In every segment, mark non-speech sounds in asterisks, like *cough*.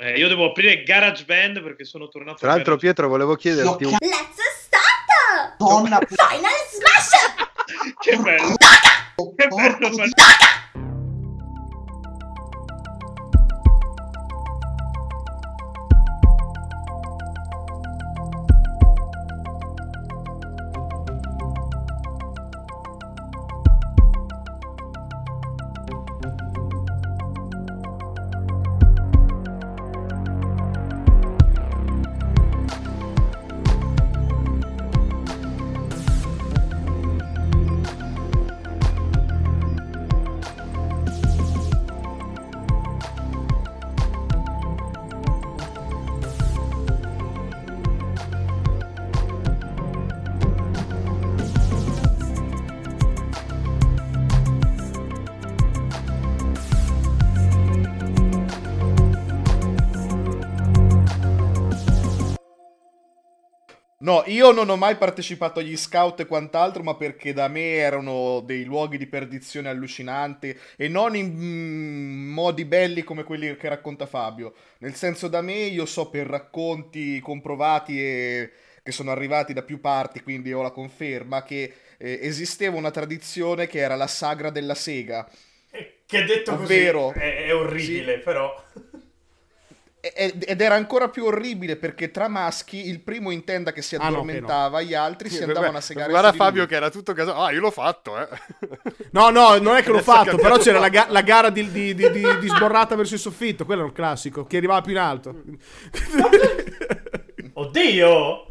Eh, io devo aprire GarageBand perché sono tornato. Tra l'altro. Pietro, volevo chiederti un. Let's start! Donna Final smash! *laughs* che bello! che bello! No, io non ho mai partecipato agli scout e quant'altro, ma perché da me erano dei luoghi di perdizione allucinanti e non in mm, modi belli come quelli che racconta Fabio. Nel senso da me io so per racconti comprovati e che sono arrivati da più parti, quindi ho la conferma che eh, esisteva una tradizione che era la sagra della sega. Che detto Ovvero- così è, è orribile, Sì. però. Ed era ancora più orribile perché tra maschi il primo in tenda che si Ah, no, che no. addormentava, gli altri si andavano a segare Guarda. Fabio che era tutto caso. Ah, io l'ho fatto, eh. *laughs* No, no, non è che l'ho fatto, che però c'era la, ga- la gara di, di- di- di- di sborrata verso il soffitto, quello è un classico, chi arrivava più in alto. Oddio!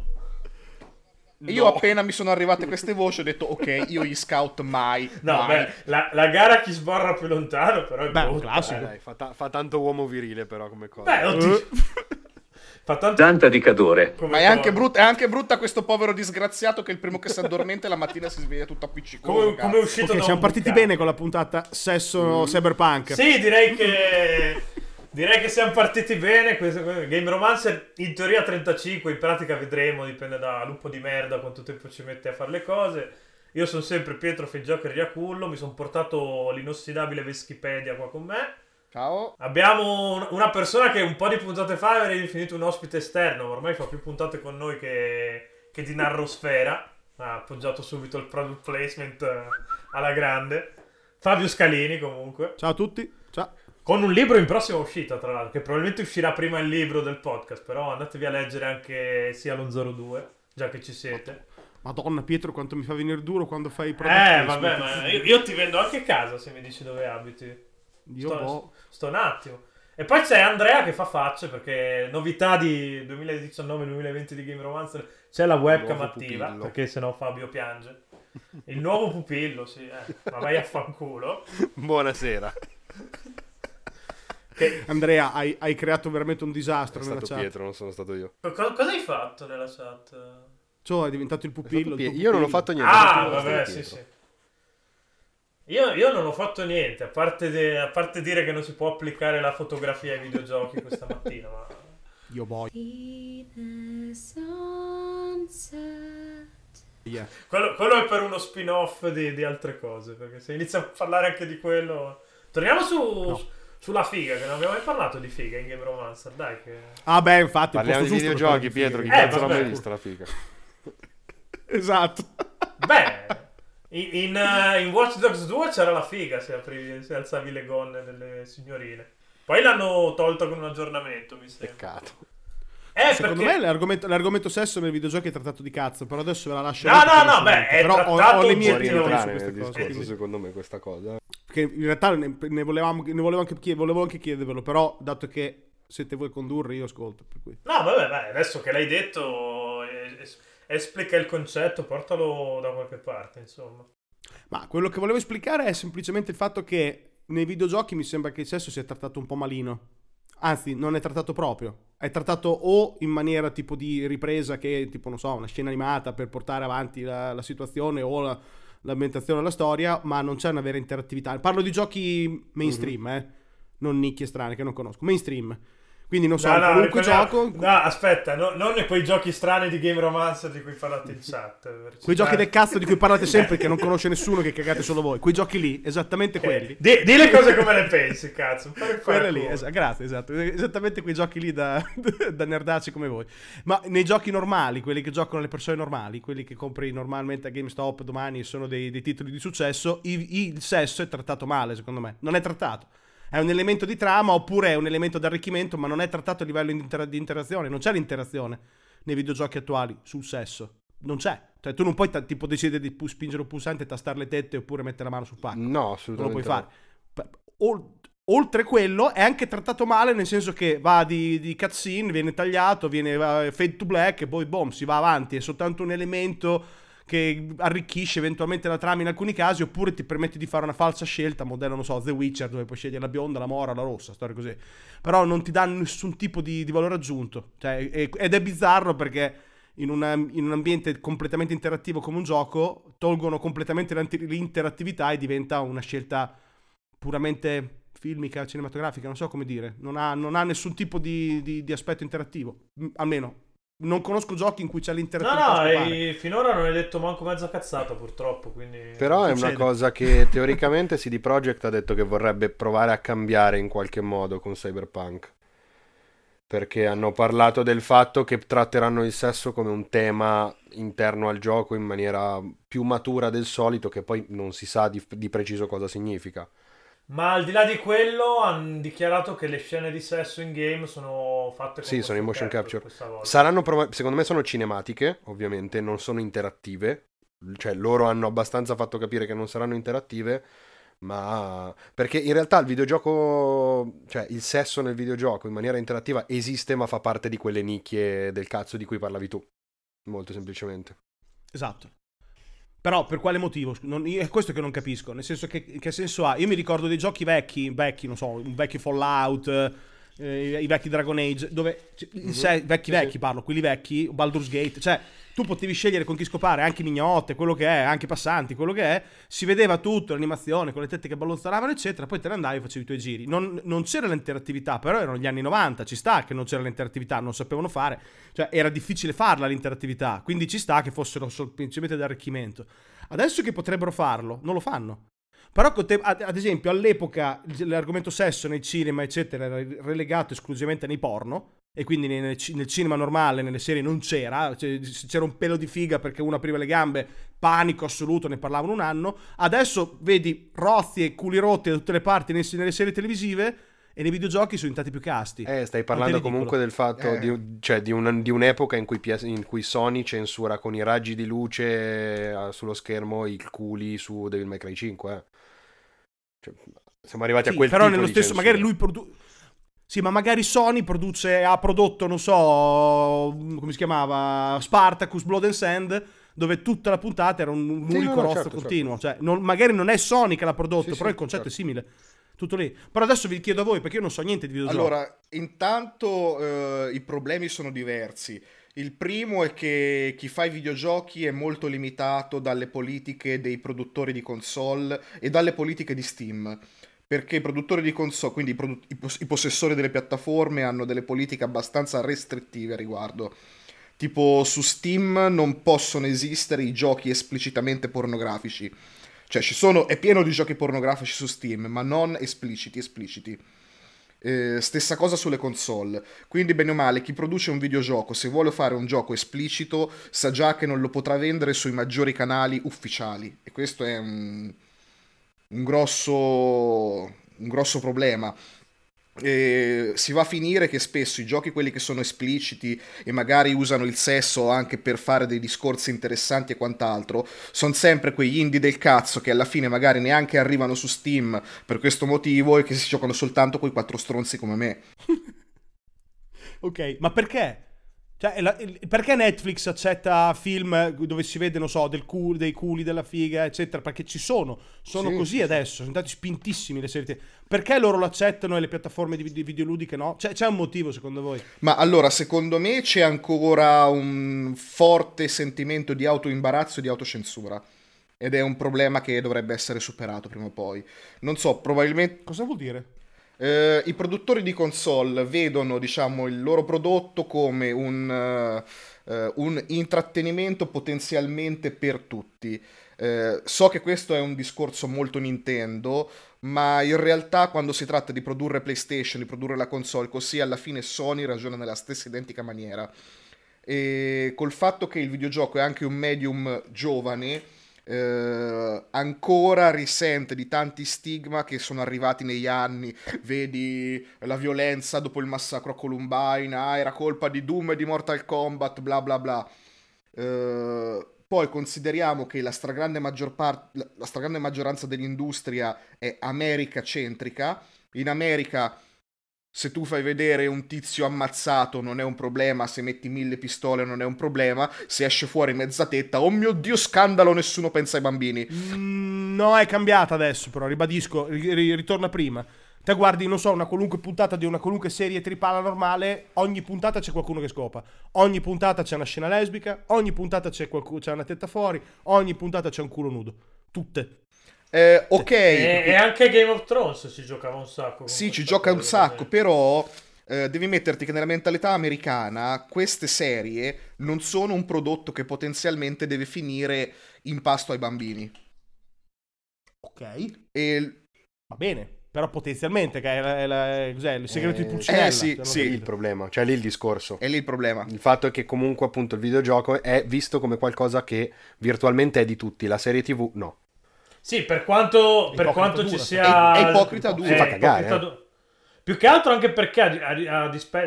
E Io appena mi sono arrivate queste voci ho detto ok, io gli scout mai. No, mai. beh, la, la gara chi sbarra più lontano, però è Beh, brutta, classico. eh. Dai, fa, ta- fa tanto uomo virile, però, come cosa. Beh, oddio. *laughs* Fa tanto Tanta di cadore. come Ma è anche, brutta, è anche brutta questo povero disgraziato che è il primo che si addormenta e la mattina si sveglia tutto appiccicoso. Come, come è uscito Ok, da siamo partiti bucato. bene con la puntata sesso cyberpunk. Sì, direi che direi che siamo partiti bene. Questo- Game Romancer in teoria 35, in pratica vedremo, dipende da lupo di merda quanto tempo ci mette a fare le cose. Io sono sempre Pietro Fegiocker Riacullo, mi sono portato l'inossidabile Veschipedia qua con me. Ciao. Abbiamo un- una persona che un po' di puntate fa avrei definito un ospite esterno, ormai fa più puntate con noi che, che di Narrosfera. Ha appoggiato subito il product placement eh, alla grande. Fabio Scalini comunque. Ciao a tutti. Con un libro in prossima uscita, tra l'altro, che probabilmente uscirà prima il libro del podcast, però andatevi a leggere anche sia lo 02, già che ci siete. Madonna Pietro quanto mi fa venire duro quando fai i Eh, placement. vabbè, ma io, io ti vendo anche casa se mi dici dove abiti. Io sto, boh. sto un attimo. E poi c'è Andrea che fa facce perché novità di 2019-2020 di Game Romancer c'è la webcam attiva pupillo. perché sennò Fabio piange. Il nuovo pupillo, sì, eh. ma vai a fanculo. *laughs* Buonasera. *laughs* Che- Andrea, hai, hai creato veramente un È disastro nella stato chat. Pietro, non sono stato io. co- cosa hai fatto nella chat? Cioè, è diventato il È pupillo. il Pie- tuo Io non ho pupillo. fatto niente. Ah, è vabbè, sì, sì. Io, io non ho fatto niente, a parte, de- a parte dire che non si può applicare la fotografia ai videogiochi questa mattina, ma... Io sunset. yeah. Quello, quello è per uno spin-off di, di altre cose, perché se inizia a parlare anche di quello... Torniamo su, sulla figa, che non abbiamo mai parlato di figa in Game Romancer, dai che... Ah, beh, infatti. Parliamo di videogiochi, Pietro. figa. Eh, cazzo l'ha vabbè. mai vista la figa? *laughs* Esatto. Beh, in, in, eh, in Watch Dogs 2 c'era la figa se, aprivi- se alzavi le gonne delle signorine. Poi l'hanno tolto con un aggiornamento, mi sembra. Peccato. Eh, Secondo perché... me l'argomento, l'argomento sesso nei videogiochi è trattato di cazzo, però adesso ve la lascio. No, no, no, beh, è però ho, trattato ho le mie teorie su nel queste cose. discorso, quindi- secondo me, questa cosa. Che in realtà ne, ne volevamo, ne volevo, anche chied- volevo anche chiedervelo, però dato che siete voi a condurre, io ascolto. Per cui. No, vabbè, beh, adesso che l'hai detto, es- esplica il concetto, portalo da qualche parte, insomma. Ma quello che volevo esplicare è semplicemente il fatto che nei videogiochi mi sembra che il sesso sia trattato un po' malino. Anzi, non è trattato proprio. È trattato o in maniera tipo di ripresa che, tipo, non so, una scena animata per portare avanti la, la situazione o la- l'ambientazione della storia, ma non c'è una vera interattività. Parlo di giochi mainstream, eh. Non nicchie strane che non conosco. Mainstream. Quindi non so, No, no, qualunque gioco... No, aspetta, no- non quei giochi strani di Game Romancer di cui parlate in chat. per Quei giochi del cazzo di cui parlate *laughs* sempre che non conosce nessuno, che cagate solo voi. Quei giochi lì, esattamente quelli. Eh, Di, di le cose come le pensi, cazzo. Quelle fare lì, es- grazie, esatto. Esattamente quei giochi lì da, *laughs* da nerdacci come voi. Ma nei giochi normali, quelli che giocano le persone normali, quelli che compri normalmente a GameStop domani e sono dei, dei titoli di successo, i- il sesso è trattato male, secondo me. Non è trattato. È un elemento di trama oppure è un elemento di arricchimento, ma non è trattato a livello di, intera- di interazione. Non c'è l'interazione nei videogiochi attuali sul sesso. Non c'è. Cioè, tu non puoi ta- tipo decidere di pu- spingere un pulsante, tastare le tette oppure mettere la mano sul pacco No, non lo assolutamente. puoi fare. Ol- Oltre quello è anche trattato male nel senso che va di, di cutscene, viene tagliato, viene va- fade to black e poi boom, si va avanti, è soltanto un elemento che arricchisce eventualmente la trama in alcuni casi oppure ti permette di fare una falsa scelta, modello non so, The Witcher dove puoi scegliere la bionda, la mora, la rossa, storie così. Però non ti dà nessun tipo di, di valore aggiunto. Cioè, e- ed è bizzarro perché in, una- in un ambiente completamente interattivo come un gioco tolgono completamente l'interattività e diventa una scelta puramente filmica, cinematografica, non so come dire, non ha, non ha nessun tipo di, di- di aspetto interattivo, almeno non conosco giochi in cui c'è No, l'interattività. no, scopare. e finora non hai detto manco mezza cazzata, purtroppo. Quindi... Però è una cosa che *laughs* teoricamente CD Projekt ha detto che vorrebbe provare a cambiare in qualche modo con Cyberpunk. Perché hanno parlato del fatto che tratteranno il sesso come un tema interno al gioco in maniera più matura del solito, che poi non si sa di, di preciso cosa significa. Ma al di là di quello, hanno dichiarato che le scene di sesso in game sono fatte con Sì, sono in motion capture. questa volta. Saranno prova- secondo me sono cinematiche, ovviamente, non sono interattive. Cioè, loro hanno abbastanza fatto capire che non saranno interattive, ma perché in realtà il videogioco, cioè il sesso nel videogioco in maniera interattiva esiste, ma fa parte di quelle nicchie del cazzo di cui parlavi tu. Molto semplicemente. Esatto. Però per quale motivo? Non- io- è questo che non capisco. Nel senso che, che senso ha? Io mi ricordo dei giochi vecchi, vecchi, non so, un vecchio Fallout, eh, i vecchi Dragon Age, dove cioè, in sé- vecchi vecchi parlo, quelli vecchi, Baldur's Gate, cioè tu potevi scegliere con chi scopare, anche mignotte, quello che è, anche passanti, quello che è, si vedeva tutto, l'animazione, con le tette che ballonzolavano, eccetera, poi te ne andavi e facevi i tuoi giri. Non, non c'era l'interattività, però erano gli anni 90, ci sta che non c'era l'interattività, non sapevano fare, cioè era difficile farla l'interattività, quindi ci sta che fossero semplicemente d'arricchimento. Adesso che potrebbero farlo, non lo fanno. Però, ad esempio, all'epoca l'argomento sesso nei cinema, eccetera, era relegato esclusivamente nei porno. E quindi nel, nel ci- nel cinema normale, nelle serie non c'era. Cioè, c'era un pelo di figa perché uno apriva le gambe, panico assoluto, ne parlavano un anno. Adesso vedi rozzi e culi rotti da tutte le parti nelle serie televisive. E nei videogiochi sono diventati più casti. Eh, stai parlando comunque del fatto Eh. di, cioè, di, un- di un'epoca in cui, in cui Sony censura con i raggi di luce eh, sullo schermo i culi su Devil May Cry 5. eh. Cioè, siamo arrivati Sì, a quel però tipo nello di stesso, censura. magari lui produce. Sì, ma magari Sony produce, ha prodotto, non so, come si chiamava, Spartacus Blood and Sand, dove tutta la puntata era un, un Sì, unico no, no, rozzo certo, continuo. Cioè, non- magari non è Sony che l'ha prodotto, Sì, però sì, il concetto certo. è simile. Tutto lì. Però adesso vi chiedo a voi, perché io non so niente di videogiochi. Allora, intanto eh, i problemi sono diversi. Il primo è che chi fa i videogiochi è molto limitato dalle politiche dei produttori di console e dalle politiche di Steam. Perché i produttori di console, quindi i, produ- i pos- i possessori delle piattaforme, hanno delle politiche abbastanza restrittive a riguardo. Tipo su Steam non possono esistere i giochi esplicitamente pornografici. Cioè, ci sono, è pieno di giochi pornografici su Steam, ma non espliciti, espliciti. Eh, stessa cosa sulle console. Quindi, bene o male, chi produce un videogioco, se vuole fare un gioco esplicito, sa già che non lo potrà vendere sui maggiori canali ufficiali. E questo è un, un grosso, un grosso problema. E si va a finire che spesso i giochi, quelli che sono espliciti e magari usano il sesso anche per fare dei discorsi interessanti e quant'altro, sono sempre quegli indie del cazzo che alla fine magari neanche arrivano su Steam per questo motivo e che si giocano soltanto quei quattro stronzi come me. *laughs* Ok, ma perché? Cioè, la- il- perché Netflix accetta film dove si vede, non so, del cul- dei culi, della figa, eccetera? Perché ci sono, sono Sì, così sì, adesso, sono stati spintissimi le serie. Perché loro lo accettano e le piattaforme di video- videoludiche no? C'è, c'è un motivo secondo voi? Ma allora, secondo me c'è ancora un forte sentimento di autoimbarazzo e di autocensura. Ed è un problema che dovrebbe essere superato prima o poi. Non so, probabilmente Cosa vuol dire? Eh, I produttori di console vedono, diciamo, il loro prodotto come un, eh, un intrattenimento potenzialmente per tutti. Eh, so che questo è un discorso molto Nintendo, ma in realtà quando si tratta di produrre PlayStation, di produrre la console, così alla fine Sony ragiona nella stessa identica maniera. E col fatto che il videogioco è anche un medium giovane, eh, ancora risente di tanti stigma che sono arrivati negli anni. Vedi la violenza dopo il massacro a Columbine, ah, era colpa di Doom e di Mortal Kombat, bla bla bla. Eh, poi consideriamo che la stragrande, maggior par- la stragrande maggioranza dell'industria è america-centrica. In America, se tu fai vedere un tizio ammazzato non è un problema, se metti mille pistole non è un problema, se esce fuori mezza tetta, oh mio dio, scandalo, nessuno pensa ai bambini. Mm, no, è cambiata adesso, però ribadisco, ri- ri- ritorna prima. Te guardi, non so, una qualunque puntata di una qualunque serie tripala normale, ogni puntata c'è qualcuno che scopa. Ogni puntata c'è una scena lesbica, ogni puntata c'è, qualcu- c'è una tetta fuori, ogni puntata c'è un culo nudo. Tutte. Eh, ok, E, e anche Game of Thrones ci giocava un sacco. Sì, ci gioca un sacco, però eh, devi metterti che nella mentalità americana queste serie non sono un prodotto che potenzialmente deve finire in pasto ai bambini. Ok, E va bene. Però potenzialmente, che è, la- è la- cos'è, il segreto Eh, di Pulcinella. eh, sì, sì. Il problema, cioè lì il discorso. è lì il problema. Il fatto è che comunque appunto il videogioco è visto come qualcosa che virtualmente è di tutti, la serie TV no. Sì, per quanto, per quanto ci sia... È- è ipocrita dura. Eh, Fa cagare, ipocrita du- Più che altro anche perché a- a- a dispe-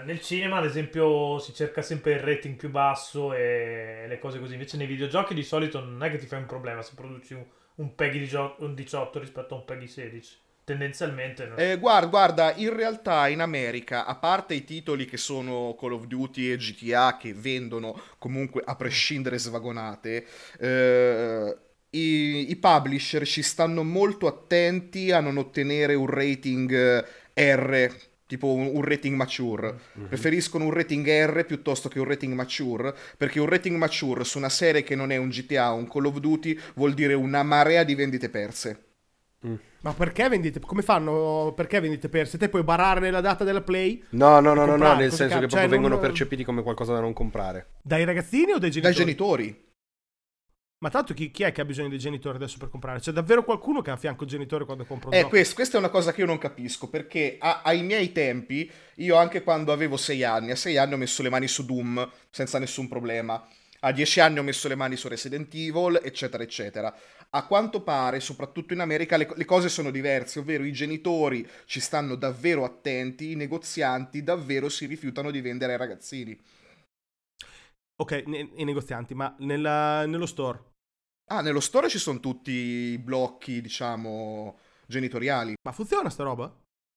eh, nel cinema, ad esempio, si cerca sempre il rating più basso e le cose così. Invece nei videogiochi di solito non è che ti fai un problema se produci un, un PEGI digio- un 18 rispetto a un PEGI 16. Tendenzialmente no. Eh, guarda, guarda, in realtà in America, a parte i titoli che sono Call of Duty e GTA che vendono comunque a prescindere svagonate, eh, i, i publisher ci stanno molto attenti a non ottenere un rating eh, R, tipo un, un rating mature. Preferiscono un rating R piuttosto che un rating mature, perché un rating mature su una serie che non è un GTA o un Call of Duty vuol dire una marea di vendite perse. Ma perché vendite? Come fanno? Perché vendite perse? Te puoi barare nella data della play No, no, no, no, no, nel senso cap- che proprio cioè, vengono non- percepiti come qualcosa da non comprare. dai ragazzini o dai genitori? Dai genitori. Ma tanto chi, chi è che ha bisogno dei genitori adesso per comprare? C'è davvero qualcuno che ha a fianco il genitore quando compra un Eh, gioco? quest- questa è una cosa che io non capisco, perché a- ai miei tempi, io anche quando avevo 6 anni, a 6 anni ho messo le mani su Doom senza nessun problema. A 10 anni ho messo le mani su Resident Evil, eccetera, eccetera. A quanto pare, soprattutto in America, le, le cose sono diverse, ovvero i genitori ci stanno davvero attenti, i negozianti davvero si rifiutano di vendere ai ragazzini. Ok, ne- i negozianti, ma nella- nello store. Ah, nello store ci sono tutti i blocchi, diciamo, genitoriali. Ma funziona sta roba?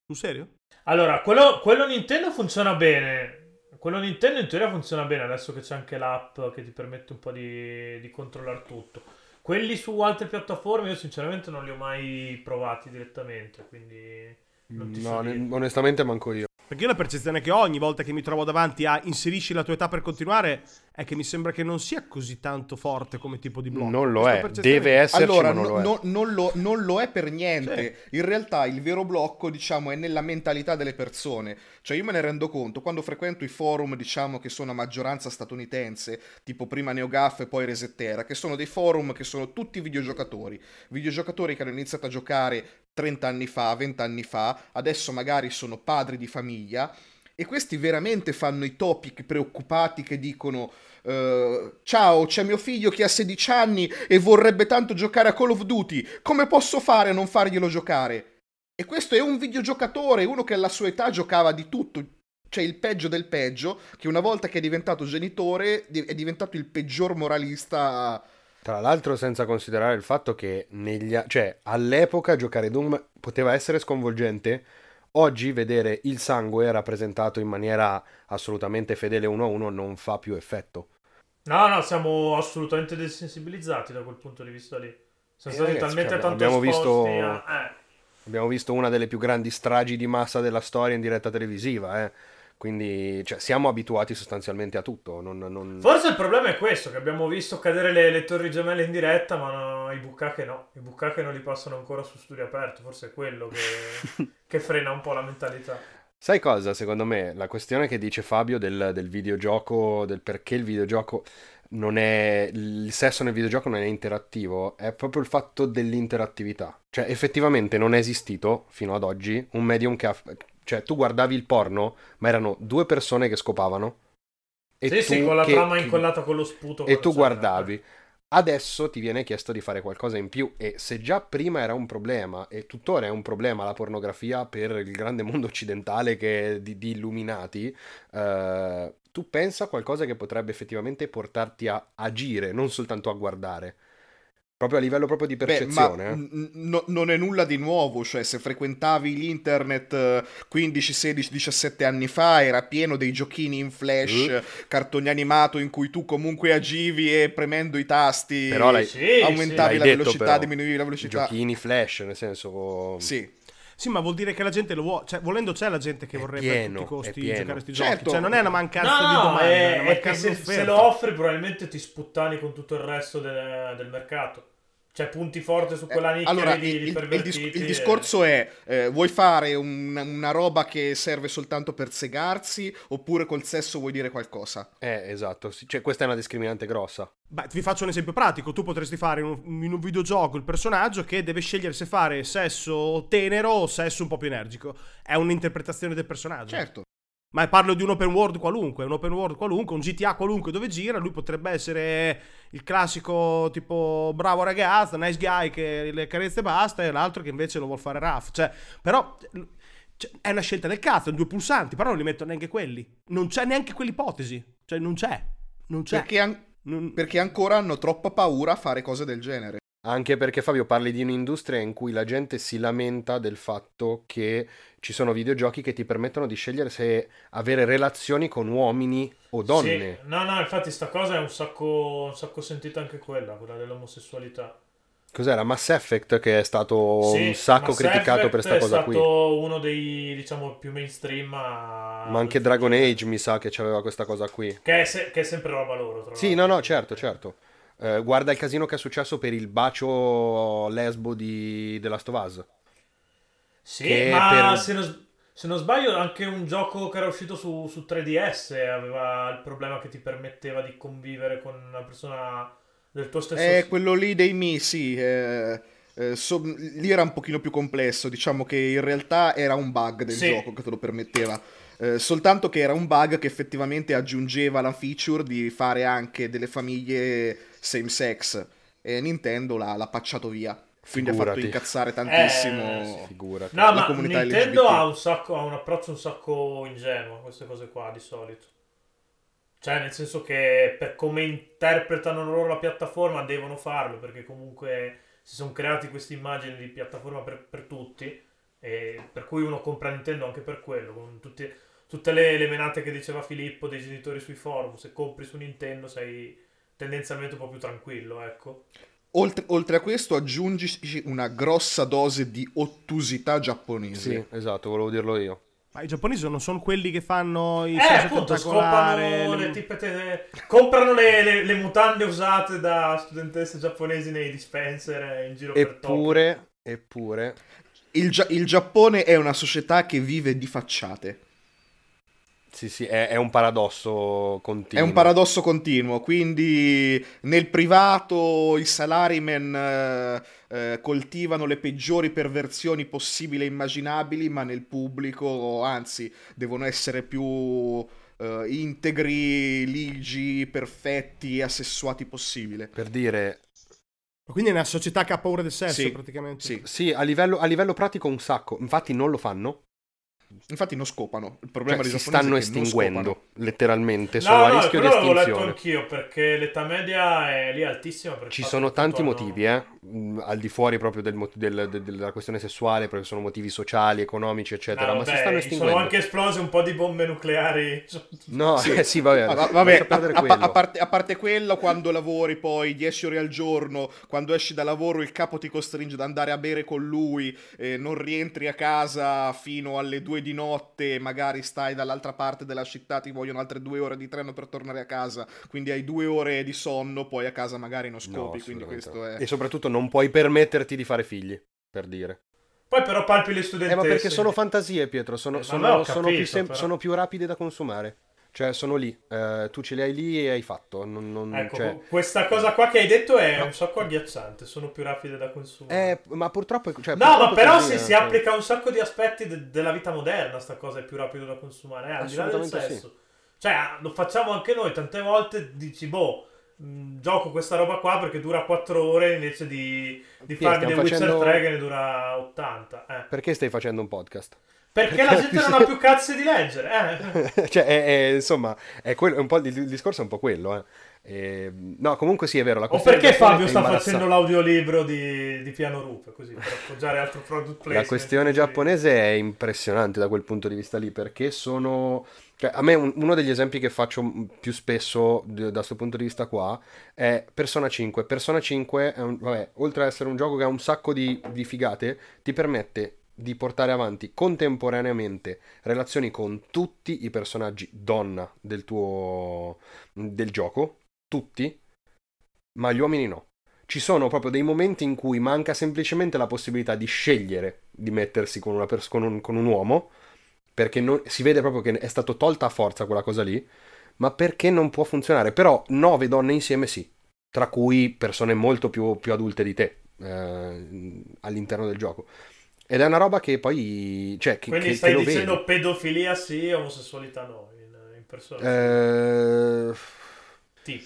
Sul serio? Allora, quello, quello Nintendo funziona bene. Quello Nintendo in teoria funziona bene adesso che c'è anche l'app che ti permette un po' di, di controllare tutto. Quelli su altre piattaforme io sinceramente non li ho mai provati direttamente, quindi non ti No, so ne- onestamente manco io. Perché io la percezione che ho ogni volta che mi trovo davanti a inserisci la tua età per continuare è che mi sembra che non sia così tanto forte come tipo di blocco. Non lo Questa è, percezione- deve esserci, Allora, ma non no- lo è. no- non, lo, non lo è per niente. In realtà il vero blocco, diciamo, è nella mentalità delle persone. Cioè, io me ne rendo conto quando frequento i forum, diciamo, che sono a maggioranza statunitense, tipo prima NeoGAF e poi Resettera, che sono dei forum che sono tutti videogiocatori. Videogiocatori che hanno iniziato a giocare 30 anni fa, 20 anni fa, adesso magari sono padri di famiglia. E questi veramente fanno i topic preoccupati che dicono eh, ciao, c'è mio figlio che ha 16 anni e vorrebbe tanto giocare a Call of Duty. Come posso fare a non farglielo giocare? E questo è un videogiocatore, uno che alla sua età giocava di tutto. Cioè il peggio del peggio, che una volta che è diventato genitore è diventato il peggior moralista. Tra l'altro senza considerare il fatto che negli cioè, all'epoca giocare Doom poteva essere sconvolgente, oggi vedere il sangue rappresentato in maniera assolutamente fedele uno a uno non fa più effetto. No, no, siamo assolutamente desensibilizzati da quel punto di vista lì. Siamo Eh, stati ragazzi, talmente cioè, tanto abbiamo visto- a- eh. Abbiamo visto una delle più grandi stragi di massa della storia in diretta televisiva, eh. Quindi cioè, siamo abituati sostanzialmente a tutto. Non, non- Forse il problema è questo, che abbiamo visto cadere le, le torri gemelle in diretta, ma no, i bucache no. I bucache non li passano ancora su studio aperto, forse è quello che, *laughs* che frena un po' la mentalità. Sai cosa, secondo me? La questione che dice Fabio del, del videogioco, del perché il videogioco non è... il sesso nel videogioco non è interattivo, è proprio il fatto dell'interattività. Cioè, effettivamente non è esistito, fino ad oggi, un medium che ha... Cioè, tu guardavi il porno, ma erano due persone che scopavano. E sì, sì, tu con la che- trama incollata con lo sputo. e tu guardavi. Adesso ti viene chiesto di fare qualcosa in più e se già prima era un problema e tuttora è un problema la pornografia per il grande mondo occidentale che è di, di illuminati, eh, tu pensa a qualcosa che potrebbe effettivamente portarti a agire, non soltanto a guardare. Proprio a livello proprio di Beh, percezione. ma eh. n- no- non è nulla di nuovo, cioè se frequentavi l'internet eh, 15, 16, 17 anni fa era pieno dei giochini in flash, Eh. cartoni animato in cui tu comunque agivi e premendo i tasti Però l'hai- Sì, aumentavi L'hai la detto, velocità, però. diminuivi la velocità. Giochini flash, nel senso... Sì. Sì, ma vuol dire che la gente lo vuole. Cioè, volendo c'è la gente che È vorrebbe pieno, a tutti i costi giocare a questi Certo. giochi. Cioè, non è una No, mancanza di no, domanda, è, è, una è se, di se lo offri probabilmente ti sputtani con tutto il resto del, del mercato. Cioè punti forte su quella Eh, nicchia allora, di, il, di il- dis- il discorso è: eh, vuoi fare un- una roba che serve soltanto per segarsi, oppure col sesso vuoi dire qualcosa? Eh, esatto, cioè, questa è una discriminante grossa. Beh, vi faccio un esempio pratico. Tu potresti fare in un, in un videogioco il personaggio che deve scegliere se fare sesso tenero o sesso un po' più energico. È un'interpretazione del personaggio. Certo. Ma parlo di un open world qualunque, un open world qualunque, un GTA qualunque dove gira, lui potrebbe essere il classico tipo bravo ragazzo, nice guy che le carezze e basta, e l'altro che invece lo vuol fare rough. Cioè, però cioè, è una scelta del cazzo, due pulsanti, però non li metto neanche quelli. Non c'è neanche quell'ipotesi. Cioè, non c'è. Non c'è. Perché, an- Non- perché ancora hanno troppa paura a fare cose del genere. Anche perché Fabio parli di un'industria in cui la gente si lamenta del fatto che ci sono videogiochi che ti permettono di scegliere se avere relazioni con uomini o donne. Sì, no, no, infatti sta cosa è un sacco, un sacco sentita anche quella, quella dell'omosessualità. Cos'era? Mass Effect che è stato Sì, un sacco Mass criticato per Effect questa cosa È qui. stato uno dei, diciamo, più mainstream. Ma, Ma anche Dragon Age mi sa che c'aveva questa cosa qui. Che è, se- che è sempre roba loro. tra Sì, l'altro. no, no, certo, certo. Eh, guarda il casino che è successo per il bacio lesbo di The Last of Us. Sì, che ma per- se, non, se non sbaglio anche un gioco che era uscito su, su 3DS aveva il problema che ti permetteva di convivere con una persona del tuo stesso... È quello lì dei Mi, sì. eh, eh, so- lì era un pochino più complesso. Diciamo che in realtà era un bug del Sì. gioco che te lo permetteva. Eh, soltanto che era un bug che effettivamente aggiungeva la feature di fare anche delle famiglie same sex. E Nintendo l'ha, l'ha pacciato via. Quindi ha Figurati. fatto incazzare tantissimo. Eh, Figurati. No, la ma comunità Nintendo LGBT. ha un, sacco, ha un approccio un sacco ingenuo a queste cose qua di solito. Cioè, nel senso che per come interpretano loro la piattaforma devono farlo, perché comunque si sono creati queste immagini di piattaforma per, per tutti, e per cui uno compra Nintendo anche per quello, con tutti- tutte le, le menate che diceva Filippo dei genitori sui forum, se compri su Nintendo sei tendenzialmente un po' più tranquillo, ecco. Oltre, oltre a questo aggiungici una grossa dose di ottusità giapponese. Sì, esatto, volevo dirlo io. Ma i giapponesi non sono quelli che fanno i Eh, appunto, scopano le- le tippete... Comprano le, le- le mutande usate da studentesse giapponesi nei dispenser eh, in giro per Tokyo. Eppure, eppure, Il, Gia- il Giappone è una società che vive di facciate. Sì, sì, è, è un paradosso È continuo. un paradosso continuo, quindi nel privato i salarymen eh, eh, coltivano le peggiori perversioni possibili e immaginabili, ma nel pubblico, anzi, devono essere più eh, integri, ligi, perfetti e assessuati possibile. Per dire, Quindi è una società che ha paura del sesso, Sì, praticamente. Sì, sì, a livello, a livello pratico un sacco. Infatti non lo fanno. Infatti non scopano. Il Cioè, problema si dei giapponesi stanno è che non estinguendo, scopano. letteralmente. No, Sono a no, rischio di quello l'avevo letto estinzione. anch'io perché l'età media è lì altissima. Ci sono tanti appunto motivi, eh, mh, al di fuori proprio del del- del- della questione sessuale, perché sono motivi sociali, economici, eccetera, No, ma si vabbè, stanno sono estinguendo. anche esplose un po' di bombe nucleari. *laughs* No, eh, sì, vabbè, Ah, vabbè, a, a- a parte, a parte quello, quando lavori poi 10 ore al giorno, quando esci da lavoro il capo ti costringe ad andare a bere con lui, e non rientri a casa fino alle 2 di notte, magari stai dall'altra parte della città, ti vogliono altre due ore di treno per tornare a casa, quindi hai due ore di sonno, poi a casa magari non No, scopi, quindi assolutamente questo no. è... E soprattutto non puoi permetterti di fare figli, per dire. Poi però palpi le Eh, studentesse. ma perché sono fantasie, Pietro, sono, Eh, sono- no, sono più sem- sono più rapide da consumare. Cioè, sono lì, eh, tu ce li hai lì e hai fatto. Non, non- Ecco, cioè- questa cosa qua che hai detto è un sacco agghiacciante, sono più rapide da consumare. Eh, ma purtroppo... Cioè, No, ma purtroppo però così, si, eh, si cioè. applica a un sacco di aspetti de- della vita moderna, sta cosa è più rapido da consumare, eh, al di là del sesso. Cioè, ah, lo facciamo anche noi, tante volte dici, boh, mh, gioco questa roba qua perché dura 4 ore invece di, di Sì, farmi The stiamo Witcher facendo- 3 che ne dura 80. eh. Perché stai facendo un podcast? Perché la gente non ha più cazzi di leggere, eh. *laughs* cioè, è, è- insomma, è quello, po' il, discorso è un po' quello, eh. E, no, comunque sì, è vero. La O perché Fabio sta facendo l'audiolibro di, di Piano Rupe, così, per appoggiare altro product placement. La questione giapponese è impressionante da quel punto di vista lì, perché sono... Cioè, a me un- uno degli esempi che faccio più spesso d- da questo punto di vista qua è Persona 5. Persona 5, è un- vabbè, oltre ad essere un gioco che ha un sacco di, di figate, ti permette di portare avanti contemporaneamente relazioni con tutti i personaggi donna del tuo... del gioco, tutti, ma gli uomini no. Ci sono proprio dei momenti in cui manca semplicemente la possibilità di scegliere di mettersi con, pers- con, un, con un uomo, perché non- si vede proprio che è stato tolta a forza quella cosa lì, ma perché non può funzionare. Però nove donne insieme sì, tra cui persone molto più, più adulte di te eh, all'interno del gioco. Ed è una roba che poi... Cioè, che, Quindi che- stai che dicendo vedi. pedofilia sì, omosessualità no, in, in persona. Eh.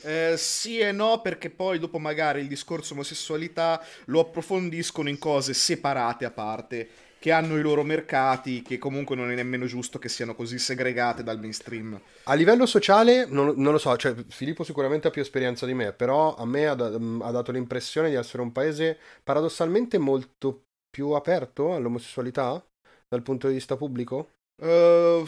Eh, sì e no, perché poi dopo magari il discorso omosessualità lo approfondiscono in cose separate a parte, che hanno i loro mercati, che comunque non è nemmeno giusto che siano così segregate dal mainstream. A livello sociale, non, non lo so, cioè Filippo sicuramente ha più esperienza di me, però a me ha, ha dato l'impressione di essere un paese paradossalmente molto più aperto all'omosessualità dal punto di vista pubblico. Eh,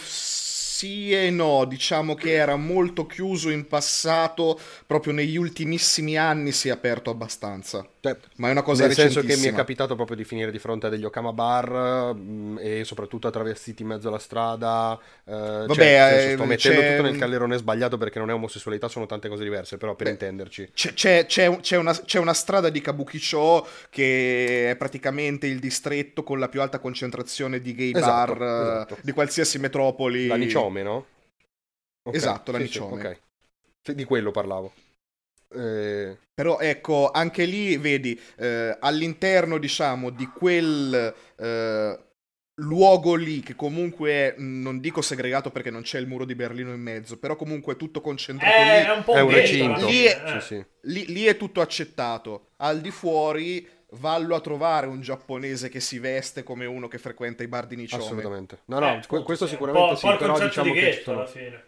sì e no, diciamo che era molto chiuso in passato, proprio negli ultimissimi anni si è aperto abbastanza. Cioè, Ma è una cosa nel senso che mi è capitato proprio di finire di fronte a degli Okama bar mm, e soprattutto a travestiti in mezzo alla strada. eh, Vabbè, cioè, senso, eh, sto mettendo c'è- tutto nel calderone sbagliato perché non è omosessualità, sono tante cose diverse, però per Beh, intenderci. C'è, c'è- c'è un- c'è una, c'è una strada di Kabukicho che è praticamente il distretto con la più alta concentrazione di gay Esatto, bar eh, esatto. di qualsiasi metropoli. La Niciome, no? Ok, Esatto, la sì, Niciome. Sì, ok. Sì, di quello parlavo. Eh, Però ecco, anche lì vedi, eh, all'interno diciamo di quel eh, luogo lì, che comunque è, non dico segregato perché non c'è il muro di Berlino in mezzo, però comunque è tutto concentrato Eh, lì. è un po' è un recinto. Lì è- eh. Sì, sì. Lì, lì è tutto accettato. Al di fuori, vallo a trovare un giapponese che si veste come uno che frequenta i bar di Niciome. Assolutamente. No, Eh, no, appunto, questo sì, sicuramente un po', sì, un po' il però diciamo di che ci ghetto sono... alla fine.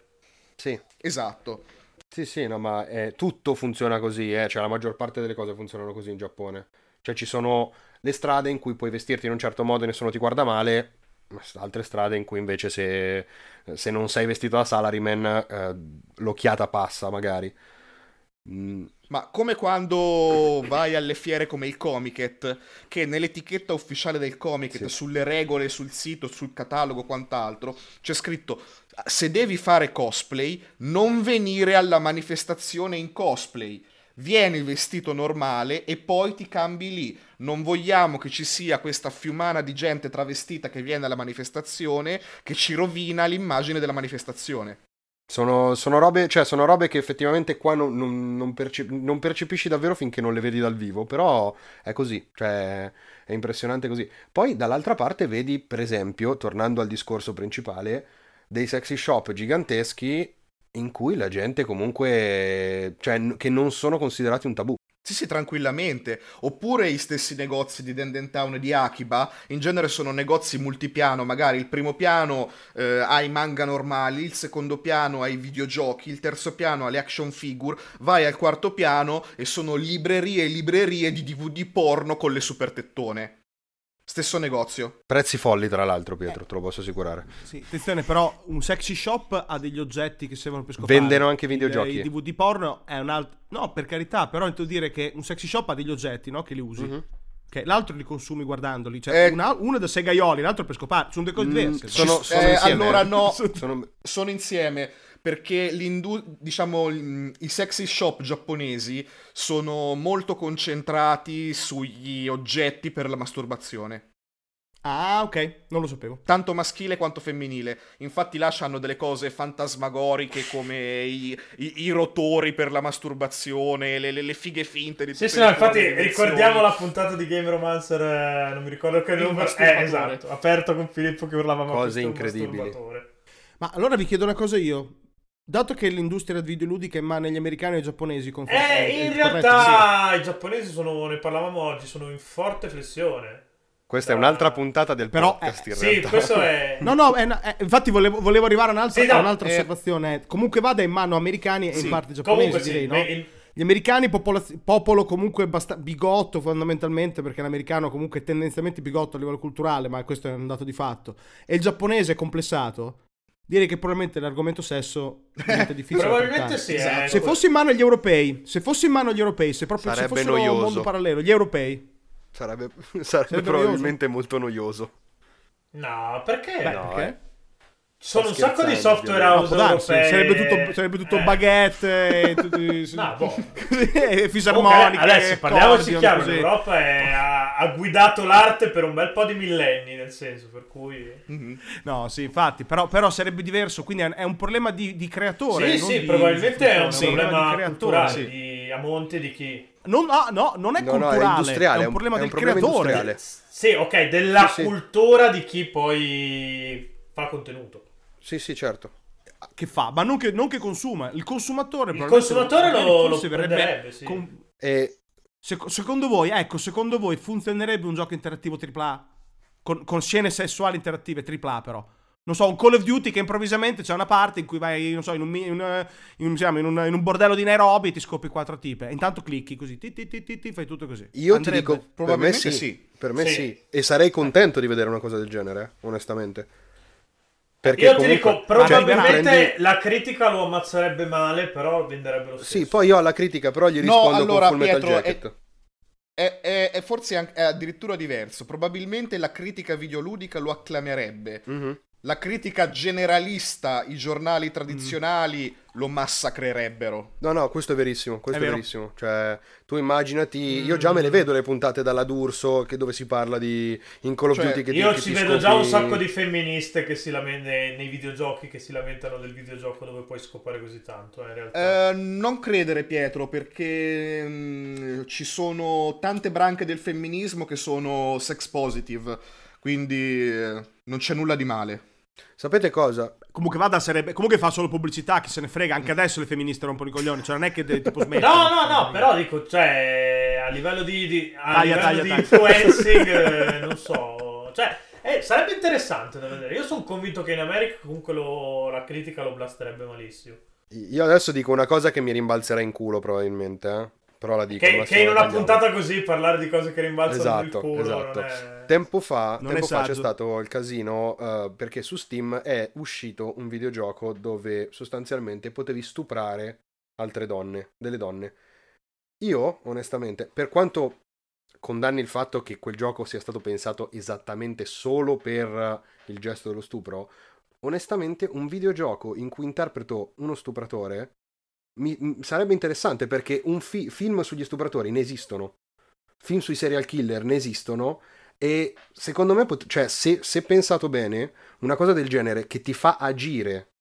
Sì, Esatto. sì, sì, no, ma eh, tutto funziona così, eh, cioè la maggior parte delle cose funzionano così in Giappone. Cioè ci sono le strade in cui puoi vestirti in un certo modo e nessuno ti guarda male, ma altre strade in cui invece se, se non sei vestito da salaryman eh, l'occhiata passa magari. Mm, Ma come quando vai alle fiere come il Comiket, che nell'etichetta ufficiale del Comiket, Sì. sulle regole, sul sito, sul catalogo, quant'altro, c'è scritto: se devi fare cosplay, non venire alla manifestazione in cosplay. Vieni vestito normale e poi ti cambi lì. Non vogliamo che ci sia questa fiumana di gente travestita che viene alla manifestazione che ci rovina l'immagine della manifestazione. Sono, sono robe, cioè, sono robe che effettivamente qua non, non- non perce- non percepisci davvero finché non le vedi dal vivo, però è così, cioè è impressionante così. Poi dall'altra parte vedi, per esempio, tornando al discorso principale, dei sexy shop giganteschi in cui la gente comunque, cioè, che non sono considerati un tabù. Sì, sì, tranquillamente. Oppure gli stessi negozi di Denden Town e di Akiba, in genere sono negozi multipiano, magari il primo piano eh, ha i manga normali, il secondo piano ha i videogiochi, il terzo piano ha le action figure, vai al quarto piano e sono librerie e librerie di DVD porno con le super tettone. Stesso negozio. Prezzi folli, tra l'altro, Pietro, te lo posso assicurare. Sì, attenzione, però un sexy shop ha degli oggetti che servono per scopare. Vendono anche videogiochi. Il, il DVD porno è un altro... No, per carità, però intendo dire che un sexy shop ha degli oggetti, no? Che li usi. Mhm. Che l'altro li consumi guardandoli. Cioè, Eh, una- uno è da segaioli, l'altro per scopare. Sono due cose Mm, diverse. sono, Ci- sono eh, insieme. allora no. *laughs* Sono- sono insieme perché l'indu- diciamo, i sexy shop giapponesi sono molto concentrati sugli oggetti per la masturbazione. Ah, ok, non lo sapevo. Tanto maschile quanto femminile. Infatti là hanno delle cose fantasmagoriche come i, i- i rotori per la masturbazione, le, le- le fighe finte di Sì, sì, no, infatti ricordiamo la puntata di Game Romancer, eh, non mi ricordo che numero. Eh, esatto, aperto con Filippo che urlava ma Cose incredibili. masturbatore. Ma allora vi chiedo una cosa io. Dato che l'industria videoludica è in mano agli americani e ai giapponesi, con Eh, in realtà i giapponesi sono, ne parlavamo oggi, sono in forte flessione. Questa è un'altra puntata del Però, podcast in Sì, realtà. questo è... *laughs* No, no, è eh, infatti volevo, volevo arrivare a un'altra, Sì, no, a un'altra eh, osservazione. Comunque vada in mano americani e Sì, in parte giapponesi, Comunque sì, direi, no? beh, il- Gli americani, popolaz- popolo comunque basta- bigotto fondamentalmente, perché l'americano comunque è tendenzialmente bigotto a livello culturale, ma questo è un dato di fatto. E il giapponese è complessato. Direi che probabilmente l'argomento sesso diventa *laughs* difficile. probabilmente sì. Esatto. eh, Se fosse in mano agli europei, se fosse in mano agli europei, se proprio se Sarebbe fossero un noioso. mondo parallelo, gli europei. Sarebbe, *laughs* sarebbe Sarebbe probabilmente molto noioso. No, perché? Beh, no, perché? eh. Ci sono un sacco di software. No, house darsi, europee. sarebbe tutto, sarebbe tutto Eh. baguette e *laughs* tutti, No, boh. *laughs* fisarmoniche. Comunque, adesso parliamoci chiaro, così. l'Europa è- ha, ha guidato l'arte per un bel po' di millenni, nel senso, per cui... Mhm. No, sì, infatti, però, però sarebbe diverso, quindi è un problema di, di creatore. Sì, non sì, di- probabilmente è un di- problema di creatore, culturale, sì. di, a monte di chi... Non, no, no, non è No, no, è culturale, industriale, è un problema è un del problema creatore. industriale. Sì, ok, della Sì, sì. cultura di chi poi fa contenuto. Sì, sì, certo. Che fa, ma non che, non che consuma. Il consumatore, Il probabilmente, consumatore lo- lo verrebbe sì. con- E Sec- secondo voi, ecco, secondo voi funzionerebbe un gioco interattivo AAA con, con scene sessuali interattive AAA però? Non so, un Call of Duty che improvvisamente c'è una parte in cui vai, non so, in un, in un- in un- in un- in un bordello di Nairobi e ti scopi quattro tipe. E intanto clicchi così, ti, ti, ti, ti, ti, fai tutto così. io Andrebbe? ti dico, per me Probabilmente sì. sì. Per me Sì. sì. E sarei contento di vedere una cosa del genere, eh, onestamente. Perché Io ti comunque- dico, cioè, probabilmente prendi- la critica lo ammazzerebbe male, però venderebbe lo stesso. Sì, poi io alla critica, però gli No, rispondo allora, con Full Metal Pietro, Jacket. È, è- è forse anche- è addirittura diverso. Probabilmente la critica videoludica lo acclamerebbe. Mhm. La critica generalista, i giornali tradizionali Mm. lo massacrerebbero. No, no, questo è verissimo, questo È è, verissimo. Cioè, tu immaginati, io già me le vedo le puntate dalla D'Urso che dove si parla di in Call of Cioè, Duty che Io ci vedo scopri- già un sacco di femministe che si lamentano nei videogiochi che si lamentano del videogioco dove puoi scopare così tanto. eh, in realtà. Eh, non credere, Pietro, perché mm, ci sono tante branche del femminismo che sono sex positive. Quindi eh, non c'è nulla di male. Sapete cosa? Comunque vada sarebbe. Comunque fa solo pubblicità, chi se ne frega. Anche adesso le femministe rompono i coglioni. Cioè, non è che de- tipo smetti. No, no, no, però dico, cioè, a livello di, di- a Taglia, livello taglia, di taglia. influencing, *laughs* eh, non so, cioè, eh, sarebbe interessante da vedere. Io sono convinto che in America comunque lo- la critica lo blasterebbe malissimo. Io adesso dico una cosa che mi rimbalzerà in culo probabilmente, eh? Però la dico. Che, che in una tagliamo. puntata così parlare di cose che rimbalzano Esatto, il culo esatto. non è... Tempo fa, tempo fa c'è stato il casino eh, perché su Steam è uscito un videogioco dove sostanzialmente potevi stuprare altre donne, delle donne. Io, onestamente, per quanto condanni il fatto che quel gioco sia stato pensato esattamente solo per il gesto dello stupro, onestamente un videogioco in cui interpreto uno stupratore mi, m- sarebbe interessante perché un fi- film sugli stupratori ne esistono, film sui serial killer ne esistono e secondo me, pot- cioè, se, se pensato bene, una cosa del genere che ti fa agire,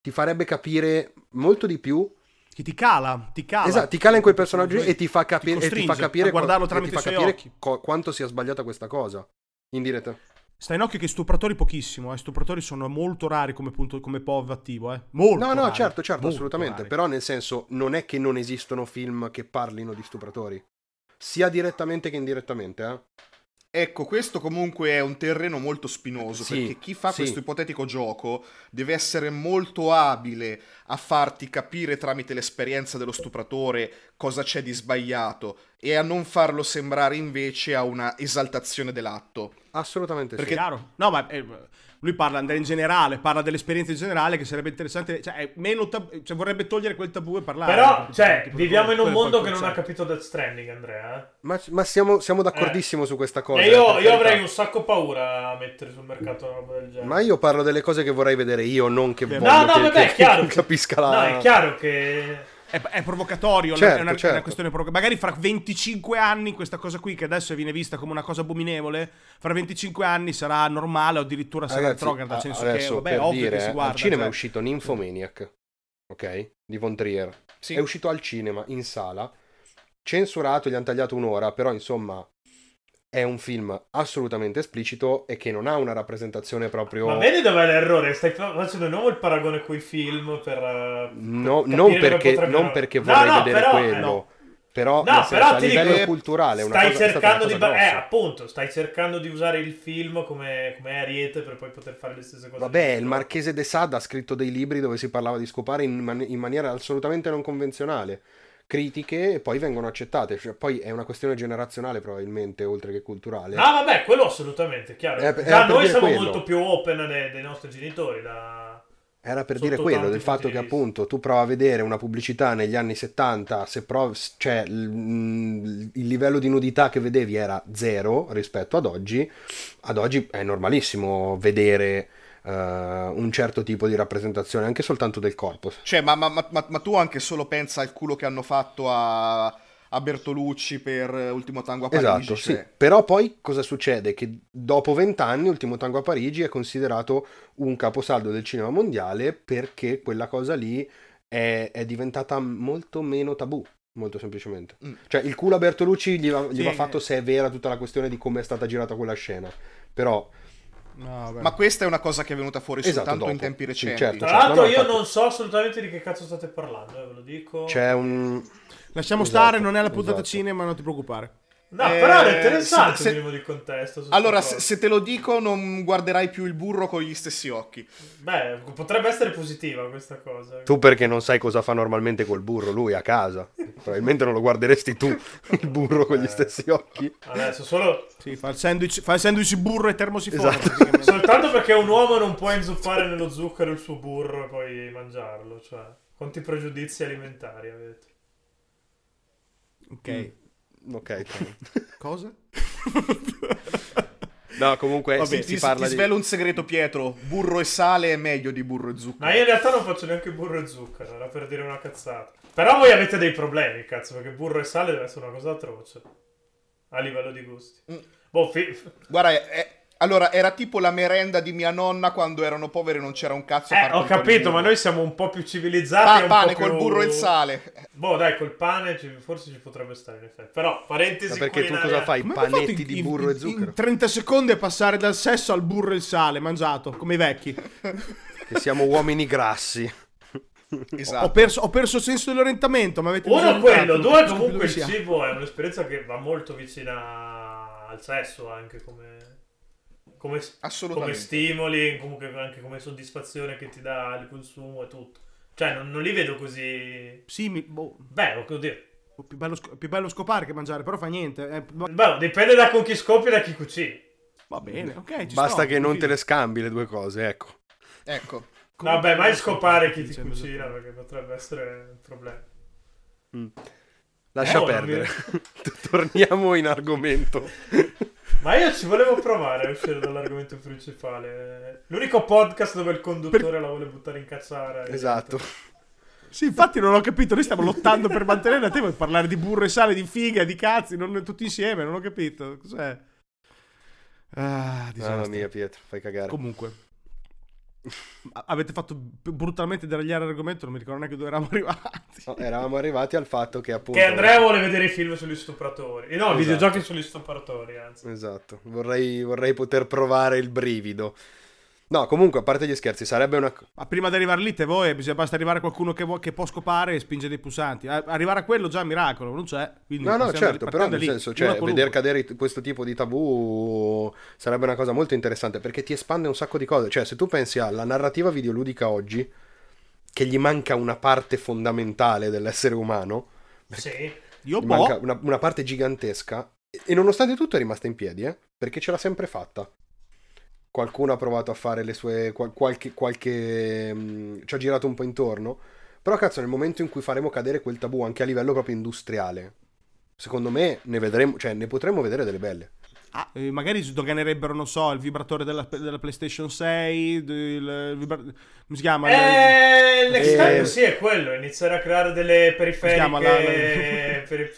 ti farebbe capire molto di più. Che ti cala, ti cala. Esatto, ti cala in quel personaggio e ti fa, Ti capire e ti fa capire, guardarlo qua- e ti tramite fa capire co- quanto sia sbagliata questa cosa. In diretta. Sta in occhio che stupratori pochissimo, eh. Stupratori sono molto rari come, punto, come POV attivo, eh. Molto No, no, rari, certo, certo, molto assolutamente. rari. Però nel senso, non è che non esistono film che parlino di stupratori. Sia direttamente che indirettamente, eh. Ecco, questo comunque è un terreno molto spinoso, Sì, perché chi fa sì. questo ipotetico gioco deve essere molto abile a farti capire tramite l'esperienza dello stupratore cosa c'è di sbagliato e a non farlo sembrare invece a una esaltazione dell'atto. Assolutamente Perché- sì. Chiaro. No, ma eh, Lui parla in generale, parla dell'esperienza in generale che sarebbe interessante, cioè, è meno tab- cioè vorrebbe togliere quel tabù e parlare. Però, cioè, Tipo, viviamo in un mondo che non ha capito Death Stranding, Andrea. eh. Ma, ma siamo, siamo d'accordissimo su questa cosa. E io, io avrei un sacco paura a mettere sul mercato una roba del genere. Ma io parlo delle cose che vorrei vedere io, non che No, voglio No, no, che, vabbè, che- è chiaro. *laughs* che che- capisca la... No, è chiaro che... È, è provocatorio, Certo, è, una, è certo. una questione provoca- Magari fra 25 anni questa cosa qui, che adesso viene vista come una cosa abominevole, fra 25 anni sarà normale o addirittura sarà Ragazzi, retrograda. Nel senso che, vabbè, per ovvio dire, che si guarda. al cinema cioè. è uscito Nymphomaniac, ok? Di Von Trier. Sì. È uscito al cinema, in sala, censurato, gli hanno tagliato un'ora, però insomma è un film assolutamente esplicito e che non ha una rappresentazione proprio... Ma vedi dov'è l'errore? Stai fa- facendo di nuovo il paragone con i film per... eh, No, per capire non, perché, potrebbero- non perché No, vorrei no, vedere però, eh, quello, no. però, No, senso, però a livello dico, culturale è una stai cosa, cercando di ba- eh, appunto, stai cercando di usare il film come, come ariete per poi poter fare le stesse cose. Vabbè, il. Marchese de Sade ha scritto dei libri dove si parlava di scopare in, man- in maniera assolutamente non convenzionale. Critiche e poi vengono accettate. Cioè, poi è una questione generazionale, probabilmente, oltre che culturale. Ah, vabbè, quello assolutamente, chiaro. Eh, Già era per noi siamo quello. molto più open dei, dei nostri genitori. Da... Era per Sotto dire quello, del fatto che appunto tu prova a vedere una pubblicità negli anni 70, se provi, cioè l- mm, il livello di nudità che vedevi era zero rispetto ad oggi, ad oggi è normalissimo vedere eh, un certo tipo di rappresentazione anche soltanto del corpo. Cioè, ma, ma- ma- ma- tu anche solo pensa al culo che hanno fatto a, a Bertolucci per eh, Ultimo Tango a Parigi. Esatto, sì. cioè. Però poi cosa succede? Che dopo vent'anni Ultimo Tango a Parigi è considerato un caposaldo del cinema mondiale perché quella cosa lì è, è diventata molto meno tabù. Molto semplicemente. Mm. Cioè, il culo a Bertolucci gli va, gli Sì. va fatto se è vera tutta la questione di come è stata girata quella scena. Però, No. Ma questa è una cosa che è venuta fuori Esatto, soltanto in dopo. tempi Sì, recenti. certo. Tra Cioè, l'altro, no, no, io infatti- non so assolutamente di che cazzo state parlando, eh, ve lo dico. c'è un. Lasciamo Esatto, stare, non è la puntata esatto. cinema, non ti preoccupare. No, Eh, però è interessante se- se- di contesto. Allora, se, se te lo dico, non guarderai più il burro con gli stessi occhi. Beh, potrebbe essere positiva questa cosa. Tu perché non sai cosa fa normalmente col burro, lui a casa. Probabilmente non lo guarderesti tu, *laughs* il burro con gli Eh. stessi occhi. Adesso, solo... Sì, fa il sandwich, fa il sandwich burro e termosifone. Esatto. Soltanto perché un uomo non può inzuppare nello zucchero il suo burro e poi mangiarlo. Cioè, quanti pregiudizi alimentari avete? ok. Ok, Cosa? *laughs* no, comunque Vabbè, si, ti, si ti parla di... svelo un segreto, Pietro. Burro e sale è meglio di burro e zucchero. Ma io in realtà non faccio neanche burro e zucchero, era per dire una cazzata. Però voi avete dei problemi, cazzo, perché burro e sale deve essere una cosa atroce. A livello di gusti. Mm. Boh, fi- Guarda, è- allora, era tipo la merenda di mia nonna quando erano poveri e non c'era un cazzo Eh, ho capito, ma noi siamo un po' più civilizzati. Pa- e un pane po' col più- burro e il sale. Boh, dai, col pane forse ci potrebbe stare in effetti. Però, parentesi Ma perché tu culinaria- cosa fai? Fatto Panetti in- di in- burro e in- zucchero? In 30 secondi a passare dal sesso al burro e il sale mangiato, come i vecchi. Che siamo uomini grassi. Esatto. Ho, perso, ho perso il senso dell'orientamento, ma avete Uno quello, due comunque il cibo è un'esperienza che va molto vicina al sesso anche come, come, come stimoli, comunque anche come soddisfazione che ti dà il consumo e tutto. Cioè non, non li vedo così... Sì, mi- boh, Beh, oddio. più, bello, più bello scopare che mangiare, però fa niente. eh, va- Beh, dipende da con chi scopi e da chi cucini. va bene, ok. ci Basta sto, che non te le scambi le due cose, ecco. Ecco. Comunque- Vabbè, mai scopare chi ti Dicendo cucina perché potrebbe essere un problema. Lascia Oh, perdere. *laughs* Torniamo in argomento. *laughs* Ma io ci volevo provare a uscire dall'argomento principale. L'unico podcast dove il conduttore la vuole buttare in cazzara. Esatto. Sì, infatti non ho capito, noi stiamo lottando per mantenere, a te vuoi parlare di burro e sale, di figa, di cazzi, non tutti insieme, non ho capito. Cos'è? Ah, disastro. Mamma mia, Pietro, fai cagare. Comunque. Avete fatto brutalmente deragliare l'argomento, non mi ricordo neanche dove eravamo *laughs* arrivati. No, eravamo arrivati al fatto che appunto... Che Andrea vuole vedere i film sugli stupratori. Eh, No, i Esatto. videogiochi sugli stupratori, anzi. Esatto, vorrei, vorrei poter provare il brivido. No, comunque, a parte gli scherzi, sarebbe una... Ma prima di arrivare lì, te voi, bisogna basta arrivare a qualcuno che, vuo- che può scopare e spinge dei pulsanti. Arrivare a quello già è un miracolo, non c'è. Quindi No, no, certo, però nel lì, senso, cioè, vedere cadere questo tipo di tabù sarebbe una cosa molto interessante perché ti espande un sacco di cose. Cioè, se tu pensi alla narrativa videoludica oggi, che gli manca una parte fondamentale dell'essere umano, *laughs* Sì. Io gli boh, manca una, una parte gigantesca, e, e nonostante tutto è rimasta in piedi, eh, perché ce l'ha sempre fatta. Qualcuno ha provato a fare le sue qual- qualche, qualche mh, ci ha girato un po' intorno. Però cazzo, nel momento in cui faremo cadere quel tabù anche a livello proprio industriale, secondo me ne vedremo, cioè ne potremo vedere delle belle. Ah, eh, magari sdoganerebbero, non so, il vibratore della, della PlayStation 6, del- il vibra- come si chiama? Eh, next Eh, sì è quello, iniziare a creare delle periferiche chiama la- la- *laughs* peri-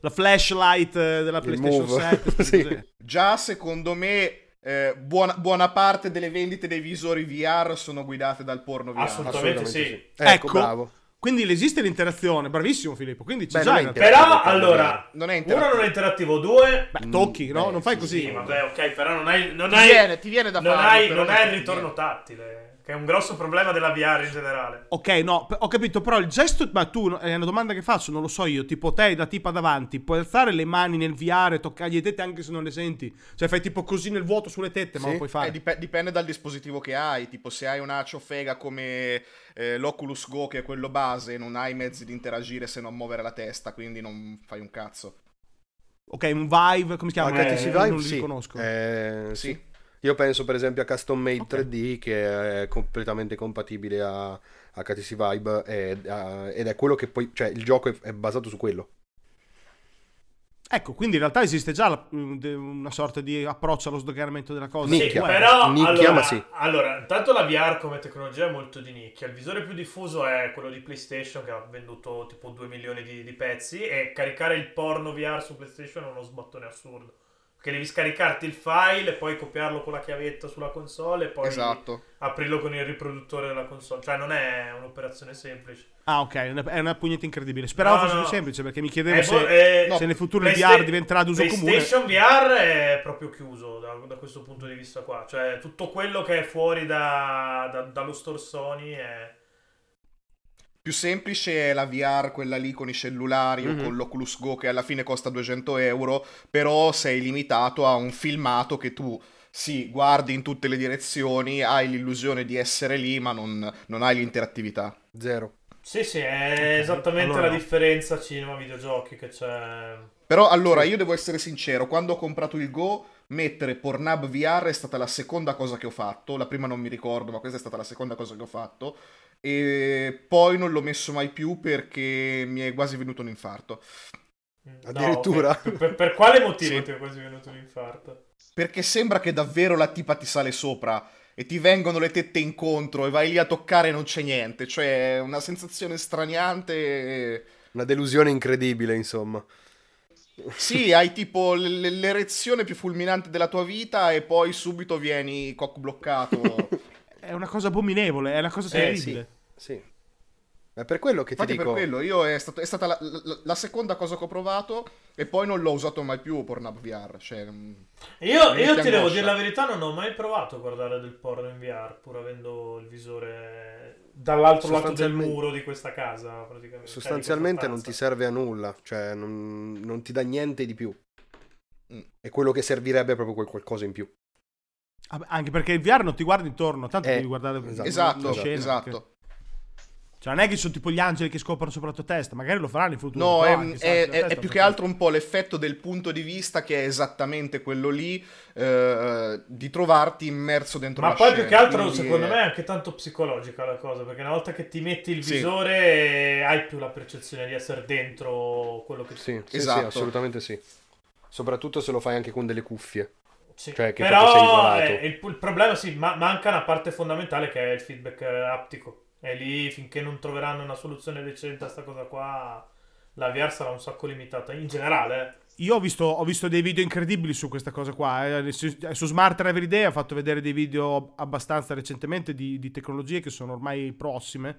La flashlight eh, della Il PlayStation Move. 7. *laughs* Sì. Già, secondo me, eh, buona, buona parte delle vendite dei visori VR sono guidate dal porno VR. Assolutamente. sì. Ecco, Ecco. bravo. Quindi esiste l'interazione, bravissimo Filippo. Quindi c'è Beh, già non. Però allora, Non è uno non è interattivo, due Beh, tocchi, no? beh, non fai sì, così. Sì, vabbè, ok, però non hai, non Ti hai, viene- ti viene da non farlo, hai, non hai il ritorno viene. tattile, che è un grosso problema della VR in generale. Ok, no, p- ho capito, però il gesto, ma tu, è una domanda che faccio, non lo so io, tipo te da tipa davanti, puoi alzare le mani nel VR e toccargli le tette anche se non le senti? Cioè fai tipo così nel vuoto sulle tette, ma Sì. lo puoi fare? Eh, dip- dipende dal dispositivo che hai. Tipo, se hai una ciofega come eh, l'Oculus Go, che è quello base, non hai mezzi di interagire se non muovere la testa, quindi non fai un cazzo. Ok, un Vive, come si chiama? HTC Eh, Vive, non li sì. conosco. Eh, Sì. sì. Io penso per esempio a Custom Made Ok. 3D che è completamente compatibile a HTC Vive e- a- ed è quello che poi, cioè il gioco è, è basato su quello. Ecco, quindi in realtà esiste già la- mm, una sorta di approccio allo sdoganamento della cosa. Nicchia. Sì, però Nicchia, allora, ma sì. allora, intanto la VR come tecnologia è molto di nicchia. Il visore più diffuso è quello di PlayStation che ha venduto tipo 2 milioni di, di pezzi e caricare il porno VR su PlayStation è uno sbattone assurdo. Perché devi scaricarti il file e poi copiarlo con la chiavetta sulla console e poi Esatto. aprirlo con il riproduttore della console. Cioè non è un'operazione semplice. Ah, ok, è una- è una pugnetta incredibile. Speravo No, fosse no. più semplice perché mi chiedevo Eh, se, boh, eh, no, se nel futuro il VR diventerà d'uso comune. PlayStation VR è proprio chiuso da, da questo punto di vista qua. Cioè, tutto quello che è fuori da- da- dallo store Sony è. Più semplice è la VR, quella lì con i cellulari Mhm. o con l'Oculus Go che alla fine costa 200 euro, però sei limitato a un filmato che tu, sì, guardi in tutte le direzioni, hai l'illusione di essere lì, ma non, non hai l'interattività. Zero. Sì, sì, è esattamente allora la differenza cinema-videogiochi che c'è. Però allora, io devo essere sincero, quando ho comprato il Go, mettere Pornhub VR è stata la seconda cosa che ho fatto, la prima non mi ricordo, ma questa è stata la seconda cosa che ho fatto, e poi non l'ho messo mai più perché mi è quasi venuto un infarto. No, Addirittura? per, per- per quale motivo Sì. ti è quasi venuto un infarto? Perché sembra che davvero la tipa ti sale sopra e ti vengono le tette incontro e vai lì a toccare e non c'è niente, cioè è una sensazione straniante. e- Una delusione incredibile, insomma. Sì, hai tipo l- l- l'erezione più fulminante della tua vita e poi subito vieni cock bloccato. *laughs* È una cosa abominevole, è una cosa Eh, terribile. Sì. È per quello che ti Infatti dico... per quello, io è, stato- è stata la, la- la seconda cosa che ho provato e poi non l'ho usato mai più Pornhub VR. Cioè, mm, Io, io ti devo dire la verità, non ho mai provato a guardare del porno in VR, pur avendo il visore dall'altro lato del muro di questa casa, praticamente. Sostanzialmente non ti serve a nulla, cioè non, non ti dà niente di più. Mm. E quello che servirebbe è proprio quel qualcosa in più. Anche perché il VR non ti guardi intorno, tanto Eh, devi guardare esatto. esatto, la scena, esatto. Cioè, non è che sono tipo gli angeli che scoprono sopra la tua testa, magari lo faranno in futuro. No, è, anche è- è- testa è più che altro un po' l'effetto del punto di vista che è esattamente quello lì, eh, di trovarti immerso dentro Ma la poi scena. più che altro, secondo è- me, è anche tanto psicologica la cosa, perché una volta che ti metti il Sì. visore hai più la percezione di essere dentro quello che Sì, sì, Esatto. sì, assolutamente sì. Soprattutto se lo fai anche con delle cuffie. Sì. Cioè, che Però eh, il, il problema sì, ma- manca una parte fondamentale che è il feedback eh, aptico. E lì finché non troveranno una soluzione decente a sta cosa qua, la VR sarà un sacco limitata in generale. eh. Io ho visto, ho visto dei video incredibili su questa cosa qua. eh. Su, su Smart Everyday ha fatto vedere dei video abbastanza recentemente di, di tecnologie che sono ormai prossime,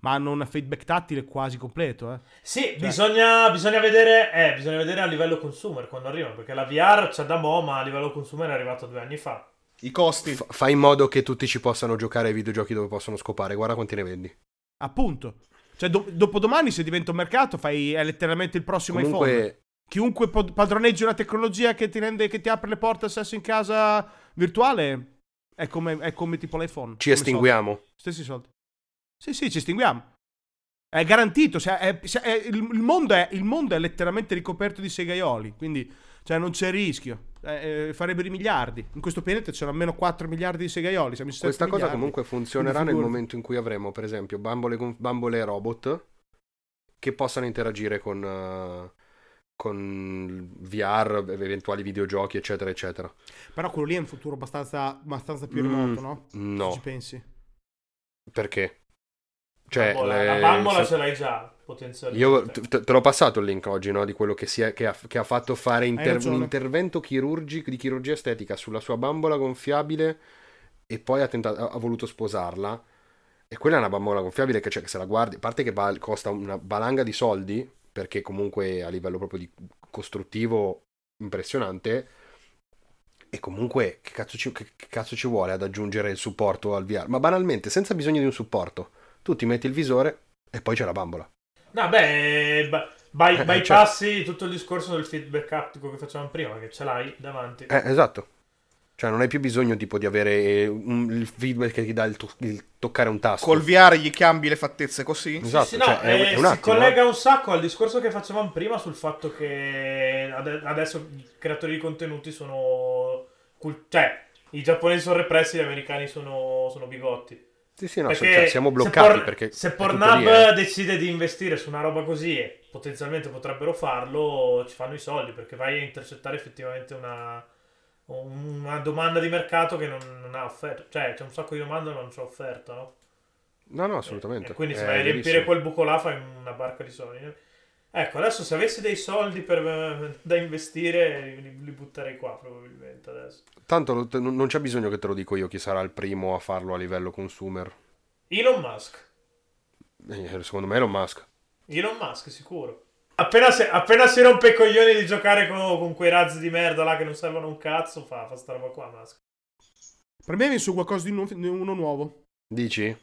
ma hanno un feedback tattile quasi completo. Eh. Sì, bisogna, bisogna vedere, eh, bisogna vedere a livello consumer quando arriva, perché la VR c'è da mo', ma a livello consumer è arrivato due anni fa. I costi. F- fai in modo che tutti ci possano giocare ai videogiochi dove possono scopare. Guarda quanti ne vendi. Appunto. Cioè, do- dopodomani, se diventa un mercato, fai, è letteralmente il prossimo iPhone. Comunque, Chiunque pod- padroneggi una tecnologia che ti, rende, che ti apre le porte al sesso in casa virtuale è come, è come tipo l'iPhone. ci estinguiamo. soldi. Stessi soldi. Sì, sì, ci estinguiamo. È garantito. cioè, è- se- è- il, mondo è, il mondo è letteralmente ricoperto di segaioli. Quindi, cioè, non c'è rischio. Eh, eh, farebbero i miliardi. In questo pianeta c'erano almeno 4 miliardi di segaioli. Siamo in 7 Questa cosa miliardi. comunque funzionerà nel momento in cui avremo, per esempio, bambole, bambole robot che possano interagire con, eh, con VR, eventuali videogiochi, eccetera, eccetera. Però quello lì è un futuro abbastanza, abbastanza più Mm, remoto, no? Se No, ci pensi. perché? Cioè, la, bambola- le- la bambola se- ce l'hai già, potenzialmente. Io te, te- l'ho passato il link oggi, no? Di quello che, si è- che ha, che ha fatto fare inter- un intervento chirurgico di chirurgia estetica sulla sua bambola gonfiabile e poi ha, tentato- ha- voluto sposarla. E quella è una bambola gonfiabile che, cioè, che se la guardi, a parte che val- costa una valanga di soldi, perché comunque a livello proprio di costruttivo impressionante. E comunque, che cazzo, ci, che- che cazzo ci vuole ad aggiungere il supporto al VR? Ma banalmente, senza bisogno di un supporto, tu ti metti il visore e poi c'è la bambola. No, beh, by- Eh, bypassi tutto il discorso del feedback aptico che facevamo prima, che ce l'hai davanti. Eh, esatto. Cioè, non hai più bisogno tipo di avere un- il feedback che ti dà il, to- il toccare un tasto. Col VR gli cambi le fattezze così? Esatto, Sì, no, cioè, è, eh, è un si attimo. collega eh. un sacco al discorso che facevamo prima sul fatto che ade- adesso i creatori di contenuti sono... cul- cioè, i giapponesi sono repressi, gli americani sono, sono bigotti. Sì, sì, no, cioè, siamo se bloccati Por- perché... se Pornhub eh. decide di investire su una roba così e potenzialmente potrebbero farlo, ci fanno i soldi perché vai a intercettare effettivamente una, una domanda di mercato che non, non ha offerta. Cioè, c'è un sacco di domanda ma non c'è offerta, no? No, no, assolutamente. E quindi se È vai a riempire quel buco là fai una barca di soldi. Ecco, adesso se avessi dei soldi per- da investire li, li butterei qua probabilmente adesso. Tanto lo- non non c'è bisogno che te lo dico io chi sarà il primo a farlo a livello consumer. Elon Musk. Eh, Secondo me Elon Musk. Elon Musk, sicuro. Appena, se- appena si rompe i coglioni di giocare con, con quei razzi di merda là che non servono un cazzo, fa, fa sta roba qua, Musk. Per me viene su qualcosa di, nu- di uno nuovo. Dici?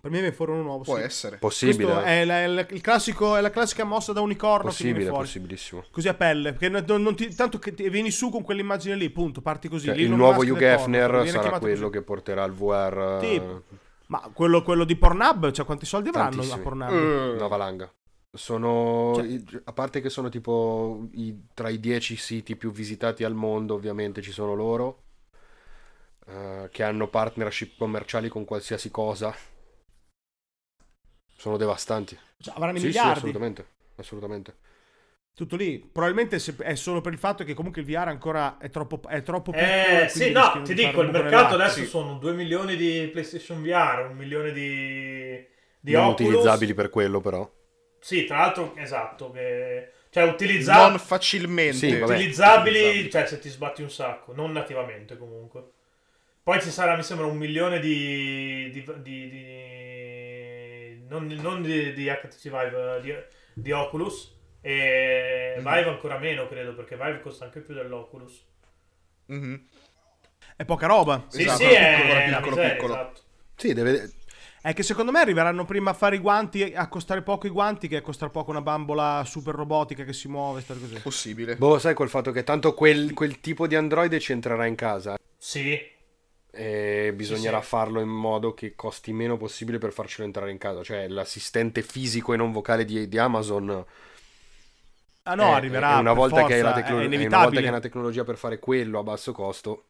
Per me viene fuori uno nuovo. Può sì. essere. Possibile. È, la, è la- il classico, è la classica mossa da unicorno Possibile, possibilissimo. Così a pelle. Perché non, non ti- tanto che ti- vieni su con quell'immagine lì, punto. Parti così. Cioè, Lì il non nuovo Hugh Hefner sarà quello così. che porterà il VR. Sì. eh, Ma quello, quello di Pornhub, cioè quanti soldi avranno a. Pornhub? Eh, Una valanga. Sono, Cioè- a parte che sono tipo i- tra i 10 siti più visitati al mondo, ovviamente ci sono loro, eh, che hanno partnership commerciali con qualsiasi cosa. Sono devastanti. Cioè, avranno i Sì, sì, miliardi. assolutamente. Assolutamente. Tutto lì. Probabilmente è solo per il fatto che comunque il VR ancora è troppo, è troppo piccolo. e Eh, sì, no, ti dico, il mercato adesso sono 2 milioni di PlayStation VR, un milione di, di non Oculus. utilizzabili per quello, però. Sì, tra l'altro, esatto, che... cioè utilizzabili... Non facilmente. Sì, vabbè. utilizzabili, Utilizzabili. cioè se ti sbatti un sacco, non nativamente comunque. Poi ci sarà, mi sembra, un milione di... di, di- di- non, non di, di HTC Vive, di, di Oculus. E Mhm. Vive ancora meno, credo, perché Vive costa anche più dell'Oculus. Mhm. È poca roba. Sì, Esatto, sì, piccolo, è piccolo, miseria, piccolo. esatto. Sì, deve... È che secondo me arriveranno prima a fare i guanti, a costare poco i guanti, che a costare poco una bambola super robotica che si muove, storie così. Possibile. Boh, sai col fatto che tanto quel, quel tipo di Android ci entrerà in casa. Sì, E bisognerà Sì, sì. farlo in modo che costi meno possibile per farcelo entrare in casa. Cioè, l'assistente fisico e non vocale di, di Amazon. Ah no, è- arriverà. è una volta che hai la forza, tecno- una volta che hai una tecnologia per fare quello a basso costo,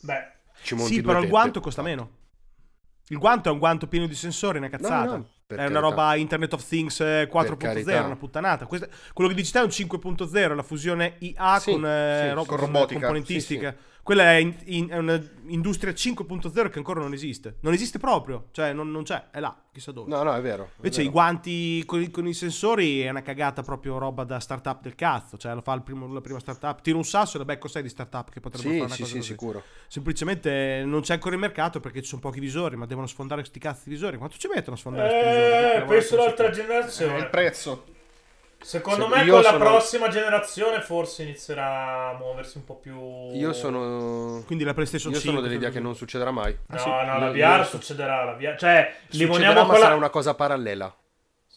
beh, ci monti Sì, però il tette. guanto costa meno. Il guanto è un guanto pieno di sensori, una cazzata. no, per è una carità. roba Internet of Things eh, 4.0, carità. una puttanata. Questa- quello che dici te è un 5.0, la fusione IA Sì, con, eh, sì, roba- con robotica. componentistica. Quella è, in- in- è un'industria 5.0 che ancora non esiste. Non esiste proprio, cioè non, non c'è, è là, chissà dove. No, no, è vero. è Invece i vero. guanti con, i- con i sensori è una cagata proprio roba da startup del cazzo. Cioè lo fa il primo- la prima startup. Tira un sasso e la becco 6 di startup che potrebbe Sì, fare una sì, cosa sì, così. sicuro. Semplicemente non c'è ancora il mercato perché ci sono pochi visori, ma devono sfondare sti cazzi di visori. Quanto ci mettono a sfondare sti visori? eh, penso l'altra sti- Eh, generazione. il prezzo. Secondo Se- me io con la sono- prossima generazione forse inizierà a muoversi un po' più... Io sono... Quindi la PlayStation Io 5. sono dell'idea che non succederà mai. No, Ah, sì? no, la Io- VR io- succederà. La VR... Cioè, Succederà, ma con sarà la... una cosa parallela.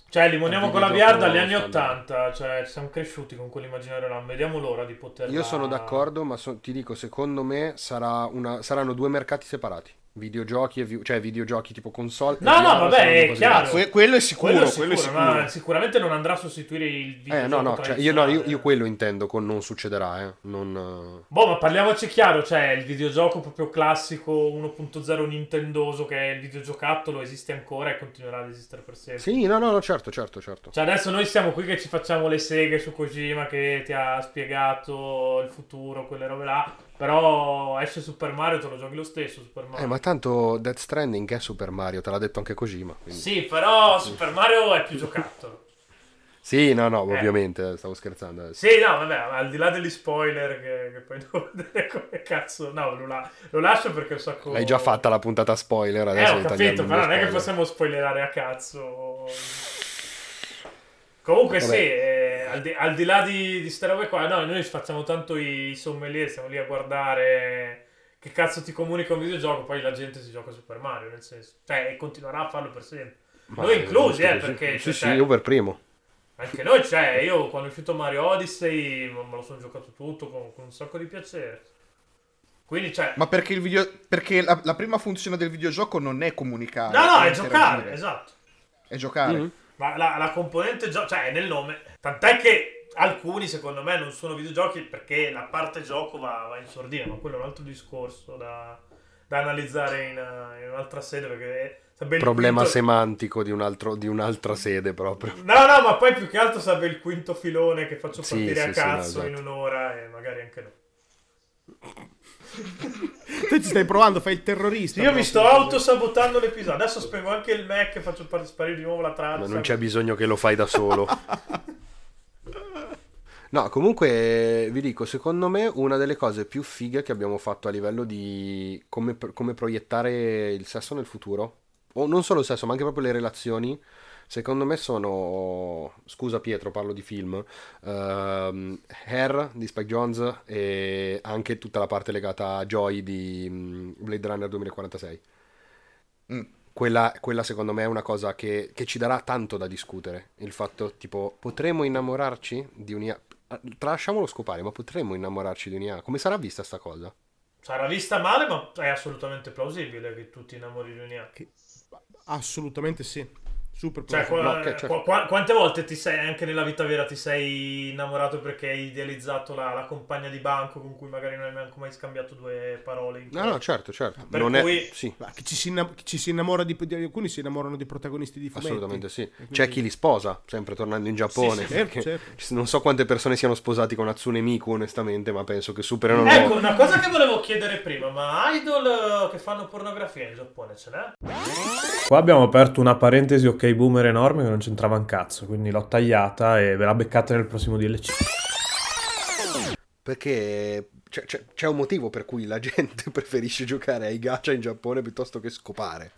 Cioè, limoniamo con la VR dagli anni standard. 80. Cioè, siamo cresciuti con quell'immaginario là. Vediamo l'ora di poter... Io sono d'accordo, ma so- ti dico, secondo me sarà una- saranno due mercati separati. Videogiochi e vi- cioè videogiochi tipo console. No, no, vabbè, è chiaro. Que- quello è sicuro, quello, quello, è è sicuro, sicuro. ma sicuramente non andrà a sostituire il video. Eh, no, no, cioè, io, no io, io quello intendo con non succederà, eh. Non, eh. Boh, ma parliamoci chiaro, cioè il videogioco proprio classico 1.0 nintendoso che è il videogiocattolo esiste ancora e continuerà ad esistere per sempre. Sì, no, no, no, certo, certo, certo. Cioè adesso noi siamo qui che ci facciamo le seghe su Kojima che ti ha spiegato il futuro, quelle robe là, però esce Super Mario, te lo giochi lo stesso Super Mario. Eh, ma tanto Death Stranding è Super Mario, te l'ha detto anche Kojima. quindi- Sì, però Super Mario è più giocattolo. Sì, no, no, ovviamente, stavo scherzando. Sì, no, vabbè, al di là degli spoiler che, che poi devo vedere *laughs* come cazzo... No, lo, la- lo lascio perché un sacco... L'hai già fatta la puntata spoiler, Eh, adesso ho gli tagliamo capito, però non è che possiamo spoilerare a cazzo. Comunque Vabbè. sì, eh, al, di, al di là di, di ste robe qua, no, noi facciamo tanto i sommelier, stiamo lì a guardare che cazzo ti comunica un videogioco, poi la gente si gioca a Super Mario, nel senso, cioè, e continuerà a farlo per sempre. Ma Noi è inclusi, eh, perché... Sì, sì, cioè, io per primo. Anche noi, cioè, io quando è uscito Mario Odyssey me lo sono giocato tutto con, con un sacco di piacere. Quindi, cioè... Ma perché, il video... perché la, la prima funzione del videogioco non è comunicare. no, no, è interagire, giocare, esatto. È giocare. Mhm. Ma la, la componente gioco, cioè è nel nome. Tant'è che alcuni secondo me non sono videogiochi perché la parte gioco va, va in sordina, ma quello è un altro discorso da, da analizzare in, in un'altra sede perché il Problema quinto- semantico di, un altro- di un'altra sede proprio. No, no, ma poi più che altro sarebbe il quinto filone che faccio Sì, partire sì, a sì, no, cazzo esatto. in un'ora e magari anche no. *laughs* Te ci stai provando, fai il terrorista. Io mi sto autosabotando l'episodio. Adesso spengo anche il Mac e faccio par- sparire di nuovo la traccia. Ma non c'è bisogno che lo fai da solo. No, comunque vi dico, secondo me una delle cose più fighe che abbiamo fatto a livello di come, come proiettare il sesso nel futuro, o non solo il sesso, ma anche proprio le relazioni, secondo me sono, scusa Pietro, parlo di film, ehm, Hair di Spike Jones e anche tutta la parte legata a Joy di mm, Blade Runner 2046. Mm. Quella, quella secondo me è una cosa che, che ci darà tanto da discutere. Il fatto, tipo, potremmo innamorarci di un'IA? Tralasciamolo scopare, ma potremmo innamorarci di un'IA? Come sarà vista sta cosa? Sarà vista male, ma è assolutamente plausibile che tu ti innamori di un'IA. Assolutamente sì. Super Cioè, qua- No, ok, certo. qua- qua- quante volte ti sei, anche nella vita vera, ti sei innamorato perché hai idealizzato la, la compagna di banco con cui magari non hai neanche mai scambiato due parole? In No, no, certo, certo. Per non cui- è... Sì, chi ci si, inna- chi ci si innamora di, di- alcuni si innamorano di protagonisti di fumetti. assolutamente sì. quindi- C'è chi li sposa, sempre tornando in Giappone. Sì, sì, certo, perché certo. Non so quante persone siano sposati con Hatsune Miku, onestamente, ma penso che superano... Ecco, una cosa che volevo chiedere prima, ma idol eh, che fanno pornografia in Giappone ce n'è? Qua abbiamo aperto una parentesi ok boomer enorme che non c'entrava un cazzo, quindi l'ho tagliata e ve la beccate nel prossimo DLC. Perché c'è, c'è- c'è un motivo per cui la *laughs* gente preferisce giocare ai gacha in Giappone piuttosto che scopare.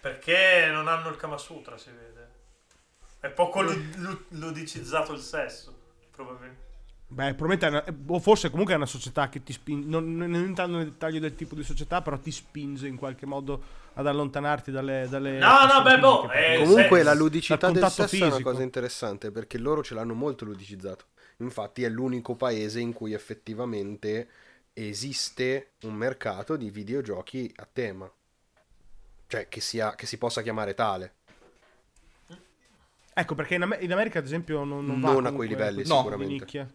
Perché non hanno il Kama Sutra, si vede. È poco lu- lu- ludicizzato il sesso, probabilmente. Beh, probabilmente una- o forse comunque è una società che ti spinge, non, non entrando nel dettaglio del tipo di società, però ti spinge in qualche modo ad allontanarti dalle... dalle No, no, beh, boh, eh, Comunque se- la ludicità del sesso è una fisico. cosa interessante perché loro ce l'hanno molto ludicizzato. Infatti è l'unico paese in cui effettivamente esiste un mercato di videogiochi a tema. Cioè che, sia, che si possa chiamare tale. Ecco, perché in, Am- in America, ad esempio, non, non va Non a quei livelli, sicuramente. nicchia.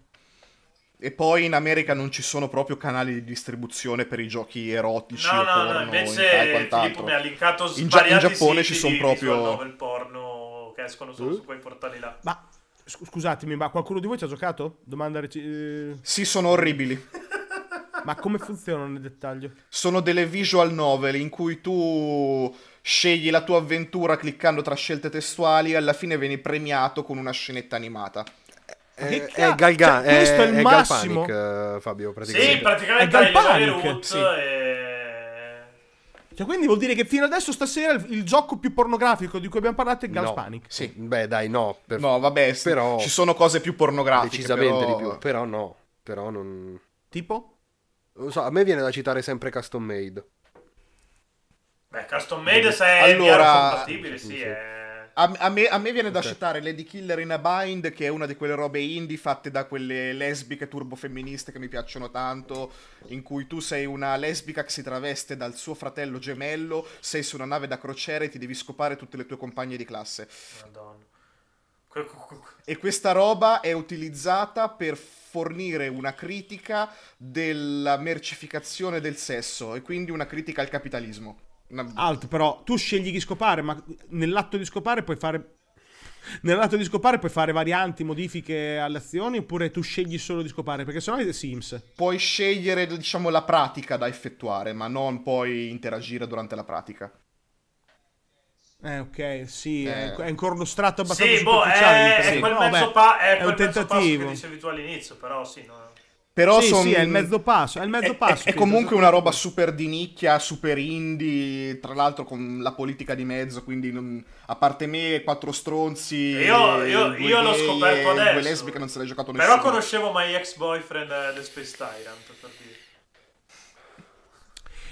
E poi in America non ci sono proprio canali di distribuzione per i giochi erotici No, o no, porno no, e invece tal, Filippo quant'altro. mi ha linkato In Gia- in Giappone ci son di proprio- novel porno che escono solo Eh? su quei portali là. Ma scu- scusatemi, ma qualcuno di voi ci ha giocato? Domanda reci- eh, Sì, sono orribili. *laughs* Ma come funzionano nel dettaglio? Sono delle visual novel in cui tu scegli la tua avventura cliccando tra scelte testuali e alla fine vieni premiato con una scenetta animata. È, ca- è Galgan, cioè, questo è il è massimo? Galpanic, eh, Fabio, Sì, praticamente. praticamente È Galpanic, sì. e... Cioè, quindi vuol dire che fino adesso stasera il, il gioco più pornografico di cui abbiamo parlato è Gals No. Panic. Sì. Beh, dai, no. per- No, vabbè, Però- ci sono cose più pornografiche. decisamente però- di più. Però no. Però non... Tipo? Non so, a me viene da citare sempre Custom Made. Beh, custom made se è Allora- allora... compatibile, sì, Sì. è... A, a me, a me viene da citare Lady Killer in a Bind, che è una di quelle robe indie fatte da quelle lesbiche turbofemministe che mi piacciono tanto, in cui tu sei una lesbica che si traveste dal suo fratello gemello, sei su una nave da crociera e ti devi scopare tutte le tue compagne di classe. Madonna. E questa roba è utilizzata per fornire una critica della mercificazione del sesso e quindi una critica al capitalismo. Una- Alt, però tu scegli chi scopare, ma nell'atto di scopare puoi fare. Nell'atto di scopare puoi fare varianti, modifiche alle azioni, oppure tu scegli solo di scopare, perché sennò è The Sims. Puoi scegliere, diciamo, la pratica da effettuare, ma non puoi interagire durante la pratica. Eh, ok, sì, Eh. è, è ancora uno strato abbastanza Sì, boh, è, è quel no, mezzo, beh, pa- è è quel un mezzo passo che tentativo. dicevi tu all'inizio, però sì, no. Però sì, son- sì, è il mezzo passo, è il mezzo è- passo. è, è comunque una roba super di nicchia, super indie, tra l'altro con la politica di mezzo, quindi non- a parte me quattro stronzi, Io- io- io l'ho scoperto e Due adesso. lesbiche non se l'è giocato nessuno. Però conoscevo My Ex Boyfriend eh, The Space Tyrant, per dire.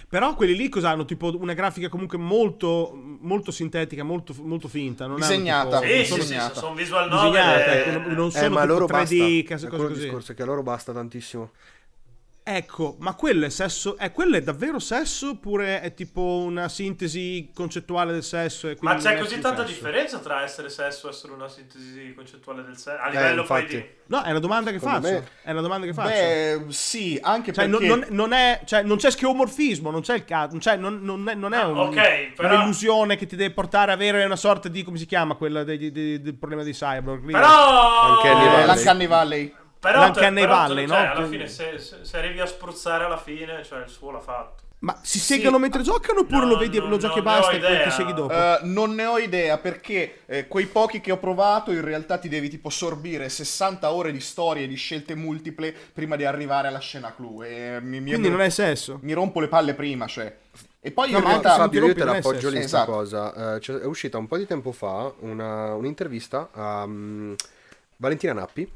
Però quelli lì cosa hanno? Tipo una grafica comunque molto, molto sintetica, molto, molto finta. Non Disegnata. tipo- Sì, non sì, sono sì, disegnata. sono visual disegnate, novel. ecco, eh, non- Eh, sono ma a tipo loro 3D, basta. cose cose così. discorso, è che a loro basta tantissimo. Ecco, ma quello è sesso. Eh, quello è davvero sesso oppure è tipo una sintesi concettuale del sesso? E Ma c'è è così tanta sesso? differenza tra essere sesso e essere una sintesi concettuale del sesso? A Eh, livello poi infatti. di... No, è una domanda che Secondo faccio. me- È una domanda che faccio. Beh, sì, anche Cioè, non, perché... non- non è, cioè, non c'è schiomorfismo, non c'è il caso. Cioè, non, non è, non è Ah, un- ok, però- un'illusione che ti deve portare a avere una sorta di. come si chiama quella degli- dei- del problema dei cyborg? Però... Anche Eh, Valley. l'Uncanny Valley. Però, L'Uncanny te- però Valley, cioè, no? alla fine se, se, se arrivi a spruzzare alla fine, cioè il suo l'ha fatto. Ma si segano mentre giocano oppure No, lo vedi, no, lo giochi e non ne ho basta e poi ti idea. segui dopo? Eh, non ne ho idea perché eh, quei pochi che ho provato in realtà ti devi tipo sorbire 60 ore di storie e di scelte multiple prima di arrivare alla scena clou e mi, mi- Quindi non è sesso. mi rompo le palle prima cioè e poi No, in realtà Fabio, io te l'appoggio lì Esatto. cosa. Eh, c'è- è uscita un po' di tempo fa una- un'intervista a mm, Valentina Nappi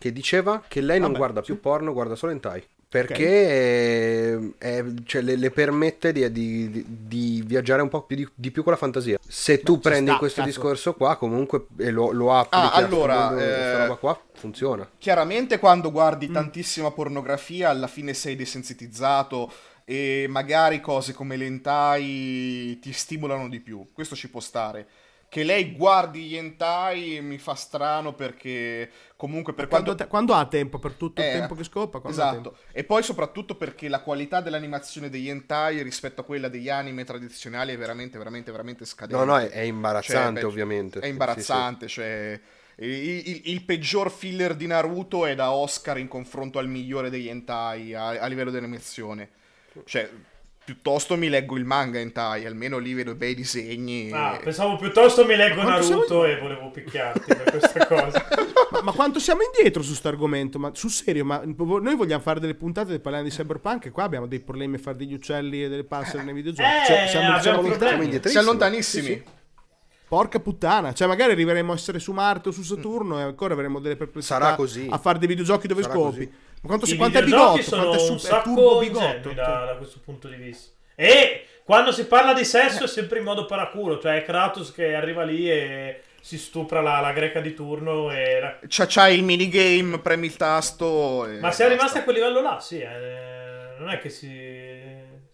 che diceva che lei non Vabbè, guarda sì. più porno, guarda solo hentai. Perché eh, è- cioè, le, le permette di, di- di- viaggiare un po' più di, di più con la fantasia. Se tu ci prendi sta, questo cazzo. discorso qua, comunque e lo, lo applichi Ah, allora, mondo, questa eh, roba qua funziona. chiaramente quando guardi Mm. tantissima pornografia alla fine sei desensitizzato e magari cose come l'hentai ti stimolano di più questo ci può stare che lei guardi gli hentai mi fa strano perché comunque per Quando, quanto te- quando ha tempo per tutto il Eh, tempo che scopa? Esatto, e poi soprattutto perché la qualità dell'animazione degli hentai rispetto a quella degli anime tradizionali è veramente, veramente, veramente scadente. No, no, è, è imbarazzante Cioè, beh, ovviamente. È Sì, imbarazzante, cioè... Il, il- il peggior filler di Naruto è da Oscar in confronto al migliore degli hentai a, a livello di animazione. Cioè, piuttosto mi leggo il manga hentai, almeno lì vedo bei disegni. e- Ah, pensavo piuttosto mi leggo Naruto e volevo picchiarti per questa *laughs* cosa. Ma, ma quanto siamo indietro su sto argomento? Ma sul serio, ma noi vogliamo fare delle puntate parliamo di cyberpunk e qua abbiamo dei problemi a fare degli uccelli e delle passere nei videogiochi. Eh, Cioè, siamo, siamo lontani. Siamo indietro. Siamo lontanissimi. Sì, sì. Porca puttana, cioè magari arriveremo a essere su Marte o su Saturno e ancora avremo delle perplessità Sarà così. a fare dei videogiochi dove Sarà scopi. così. Ma quanto, si, I quanto è bigotto, sono quanto è, un super, turbo sacco bigotto. da, da questo punto di vista. E quando si parla di sesso è sempre in modo paraculo, cioè è Kratos che arriva lì e si stupra la, la greca di turno e... la- C'ha, c'hai il minigame, premi il tasto. e Ma se è basta. rimasta a quel livello là, sì, eh, non è che si,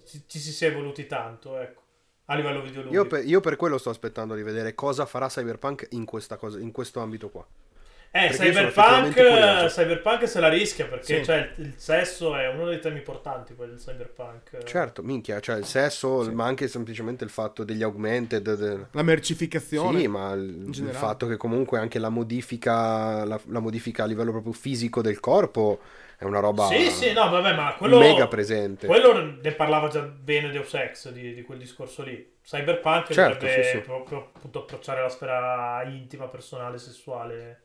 ci, ci si sia evoluti tanto, ecco, a livello videoludico. Io per, io per quello sto aspettando di vedere cosa farà Cyberpunk in, questa cosa, in questo ambito qua. Eh, Cyberpunk. Cyberpunk se la rischia perché Sì. cioè, il sesso è uno dei temi importanti quello del Cyberpunk. Certo, minchia, cioè il sesso, ma anche semplicemente il fatto degli augmented. de- La mercificazione. Sì, ma il, il fatto che comunque anche la modifica, la, la modifica a livello proprio fisico del corpo è una roba Sì, sì, no, vabbè, ma quello... mega presente. Quello ne parlava già bene Deus Ex di, di quel discorso lì. Cyberpunk Certo, dovrebbe sì, sì. proprio appunto approcciare la sfera intima, personale, sessuale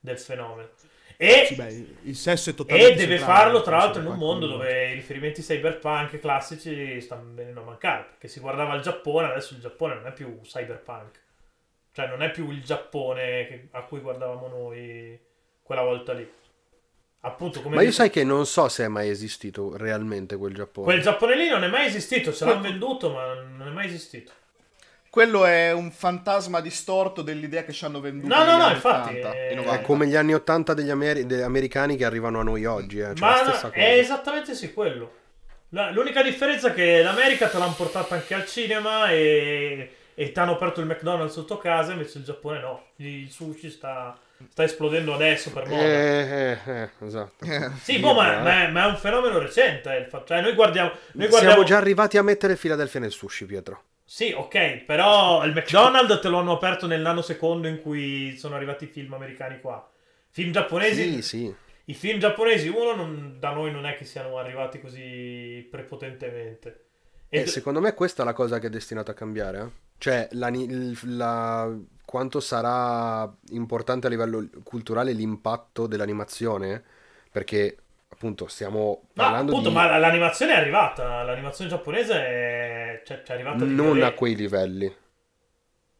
del fenomeno. E, Sì, beh, il sesso è totalmente e deve farlo tra l'altro in un mondo dove i riferimenti cyberpunk classici stanno venendo a mancare. Perché si guardava il Giappone, adesso il Giappone non è più cyberpunk. Cioè non è più il Giappone che- a cui guardavamo noi quella volta lì. Appunto, come Ma io dici- sai che non so se è mai esistito realmente quel Giappone. Quel Giappone lì non è mai esistito, ce l'hanno venduto, ma non è mai esistito. Quello è un fantasma distorto dell'idea che ci hanno venduto. No, no, negli no, anni infatti, 80 eh, e È 90. È come gli anni 80 degli, ameri- degli americani che arrivano a noi oggi. Eh. Cioè, Ma la no, è esattamente sì quello. La- l'unica differenza è che l'America te l'hanno portata anche al cinema e, e ti hanno aperto il McDonald's sotto casa, invece il Giappone no. Il sushi sta, sta esplodendo adesso per moda. Eh, eh, eh, esatto. sì, boh, ma, eh. ma è, ma è un fenomeno recente. il fatto- Cioè, noi guardiamo... Noi guardiamo... Siamo già arrivati a mettere Philadelphia nel sushi, Pietro. Sì, ok, però il McDonald's te lo hanno aperto nel nanosecondo in cui sono arrivati i film americani qua. Film giapponesi... Sì, sì. I film giapponesi, uno, non- da noi non è che siano arrivati così prepotentemente. E E secondo me questa è la cosa che è destinata a cambiare. eh. Cioè, la, la- quanto sarà importante a livello culturale l'impatto dell'animazione, perché appunto stiamo parlando appunto, di... ma l'animazione è arrivata. L'animazione giapponese è, cioè, cioè, è arrivata non a via- quei livelli.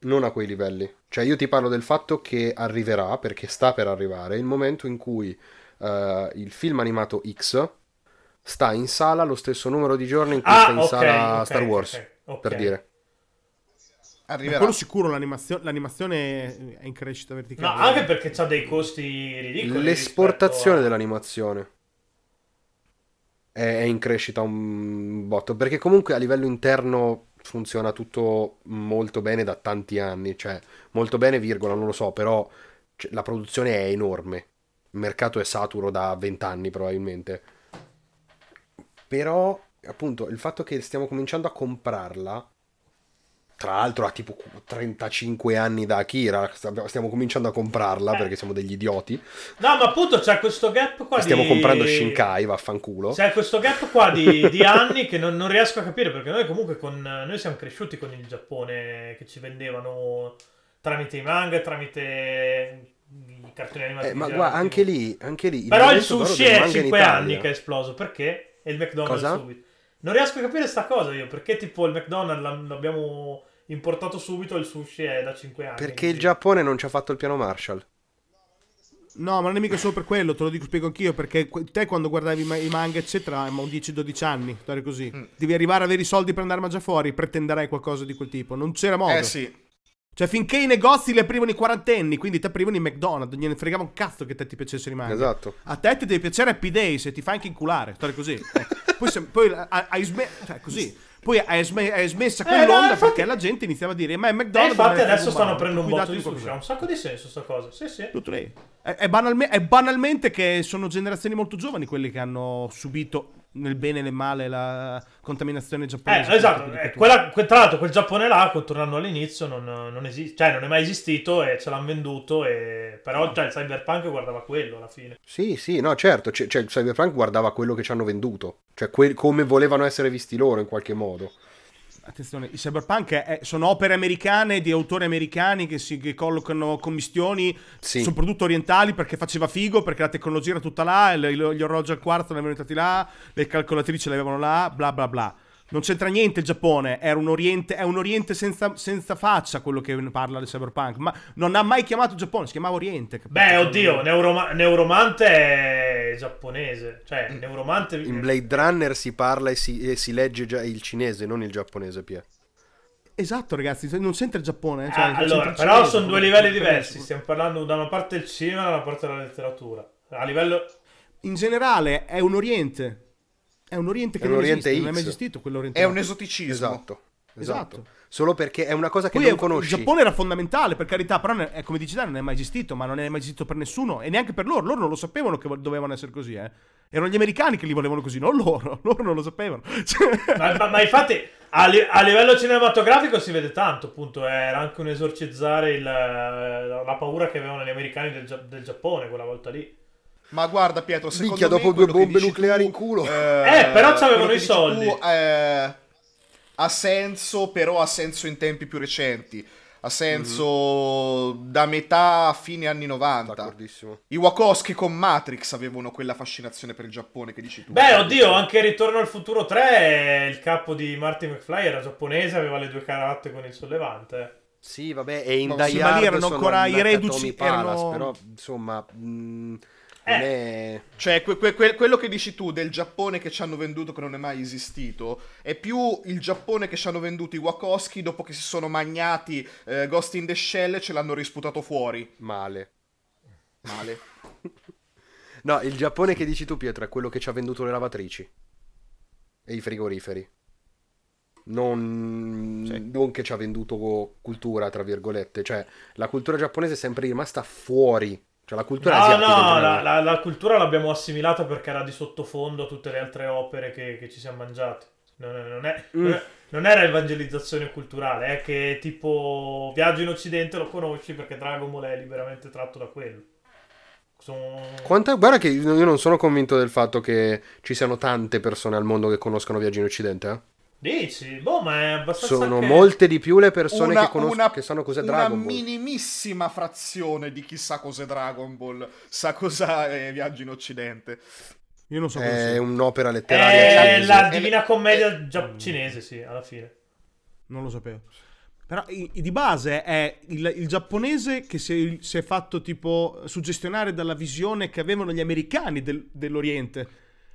Non a quei livelli. Cioè, io ti parlo del fatto che arriverà, perché sta per arrivare, il momento in cui eh, il film animato X sta in sala lo stesso numero di giorni in cui Ah, sta in ok, sala ok, Star Wars, ok, ok. per dire. Ma Arriverà. quello sicuro l'animazio- l'animazione è in crescita No, verticale. anche perché c'ha dei costi ridicoli. L'esportazione a- dell'animazione è, in crescita un botto, perché comunque a livello interno funziona tutto molto bene da tanti anni, cioè molto bene, virgola, non lo so, però la produzione è enorme, il mercato è saturo da 20 anni probabilmente. Però appunto il fatto che stiamo cominciando a comprarla tra l'altro ha tipo 35 anni da Akira, stiamo cominciando a comprarla Eh. perché siamo degli idioti. No, ma appunto c'è questo gap qua Stiamo di... comprando Shinkai, vaffanculo. C'è questo gap qua di, di *laughs* anni che non, non riesco a capire perché noi comunque con... Noi siamo cresciuti con il Giappone che ci vendevano tramite i manga, tramite i cartoni animati. Eh, ma guarda, anche lì, anche lì. Però il sushi è manga in 5 Italia. anni che è esploso. Perché? E il McDonald's Cosa? subito. Non riesco a capire sta cosa io. Perché tipo il McDonald's l'abbiamo importato subito il sushi è da 5 anni. Perché il Giappone non ci ha fatto il piano Marshall. No, ma non è mica solo per quello, te lo dico, spiego anch'io, perché te quando guardavi i ma- i manga, eccetera, ma un 10-12 anni, storia così. Mm. Devi arrivare a avere i soldi per andare a mangiare fuori, pretenderai qualcosa di quel tipo. Non c'era modo. Eh sì. Cioè, finché i negozi li aprivano i quarantenni, quindi ti aprivano i McDonald's, non gliene fregava un cazzo che te ti piacessero i manga. Esatto. A te ti deve piacere Happy Days e ti fa anche inculare, storia così. Eh, *laughs* poi, se- poi hai, hai sme- cioè, così. Poi hai, sme- hai smessa Eh, quell'onda no, infatti- perché la gente iniziava a dire ma è E McDonald's infatti non è adesso stanno prendendo un botto di sushi. Ha un sacco di senso sta cosa. Sì, sì. Tutto lì. È, è banalme- è banalmente che sono generazioni molto giovani quelli che hanno subito nel bene e nel male la contaminazione giapponese. Eh, esatto, eh, quella- que- tra l'altro quel Giappone là, tornando all'inizio, non, non esiste, cioè non è mai esistito e ce l'hanno venduto, e... però cioè, il cyberpunk guardava quello alla fine. Sì, sì, no, certo. c- Cioè, il Cyberpunk guardava quello che ci hanno venduto. Cioè, que- come volevano essere visti loro in qualche modo. Attenzione, i cyberpunk è- sono opere americane di autori americani che si che collocano commistioni, Sì. soprattutto orientali, perché faceva figo, perché la tecnologia era tutta là, il- gli orologi al quarto ne avevano entrati là, le calcolatrici le avevano là, bla bla bla. Non c'entra niente il Giappone, era un oriente, è un oriente senza, senza faccia quello che parla del cyberpunk, ma non ha mai chiamato Giappone, si chiamava Oriente. Beh, oddio, Neuroma- Neuromante è giapponese, cioè Neuromante... In Blade Runner si parla e si, e si legge già il cinese, non il giapponese, Pia. Esatto ragazzi, non c'entra il Giappone. Ah, Cioè, allora, c'entra il però cinese, sono due livelli diversi, stiamo parlando da una parte del cinema e da una parte della letteratura. A livello... in generale è un Oriente. È un Oriente che È un non Oriente esiste, non è mai esistito quell'Oriente. È un esoticismo. Esatto. Esatto. Esatto. Solo perché è una cosa che Poi non è- conosci. il Giappone era fondamentale, per carità, però ne- è come dici te, non è mai esistito, ma non è mai esistito per nessuno e neanche per loro. Loro non lo sapevano che dovevano essere così, eh. Erano gli americani che li volevano così, non loro. *laughs* Loro non lo sapevano. *laughs* Ma, ma- ma infatti a, li- a livello cinematografico si vede tanto, appunto, era anche un esorcizzare il- la paura che avevano gli americani del, del Giappone quella volta lì. Ma guarda Pietro, secondo Minchia, me dopo due bombe nucleari tu, in culo. Eh, però c'avevano i soldi. tu, eh, ha senso, però ha senso in tempi più recenti. Ha senso da metà a fine anni 90. D'accordissimo. I Wachowski con Matrix avevano quella fascinazione per il Giappone che dici tu. Beh, oddio, anche Ritorno al futuro 3, il capo di Martin McFly era giapponese, aveva le due caratte con il sollevante. Sì, vabbè, e in Ma Die sì, ma lì Hard erano ancora i reduci, erano- però insomma, mh, Eh. Cioè, que- que- que- quello che dici tu del Giappone che ci hanno venduto che non è mai esistito, è più il Giappone che ci hanno venduto i Wachowski dopo che si sono magnati eh, Ghost in the Shell e ce l'hanno risputato fuori. male. Male. *laughs* No, il Giappone che dici tu, Pietro, è quello che ci ha venduto le lavatrici e i frigoriferi. Non, Sì. non che ci ha venduto cultura, tra virgolette. Cioè, la cultura giapponese è sempre rimasta fuori. Cioè, la cultura No, asiatica no, la, la- la cultura l'abbiamo assimilata perché era di sottofondo a tutte le altre opere che, che ci siamo mangiati. Non, è- non è- Mm. non è- non era evangelizzazione culturale, è che tipo Viaggio in Occidente lo conosci perché Dragon Ball è liberamente tratto da quello. Sono... Quanta- guarda che io non sono convinto del fatto che ci siano tante persone al mondo che conoscono Viaggi in Occidente. eh. Dici? Boh, ma è abbastanza Sono anche- molte di più le persone Una- che, conos- una- che sanno cos'è una Dragon Ball. minimissima frazione di chi sa cos'è Dragon Ball sa cos'è Viaggio in Occidente. Io non so cosa È un'opera letteraria È cinese. la Divina Commedia è- gia- cinese, sì, alla fine. Non lo sapevo. Però di base è il, il giapponese che si è, si è fatto tipo suggestionare dalla visione che avevano gli americani del- dell'Oriente.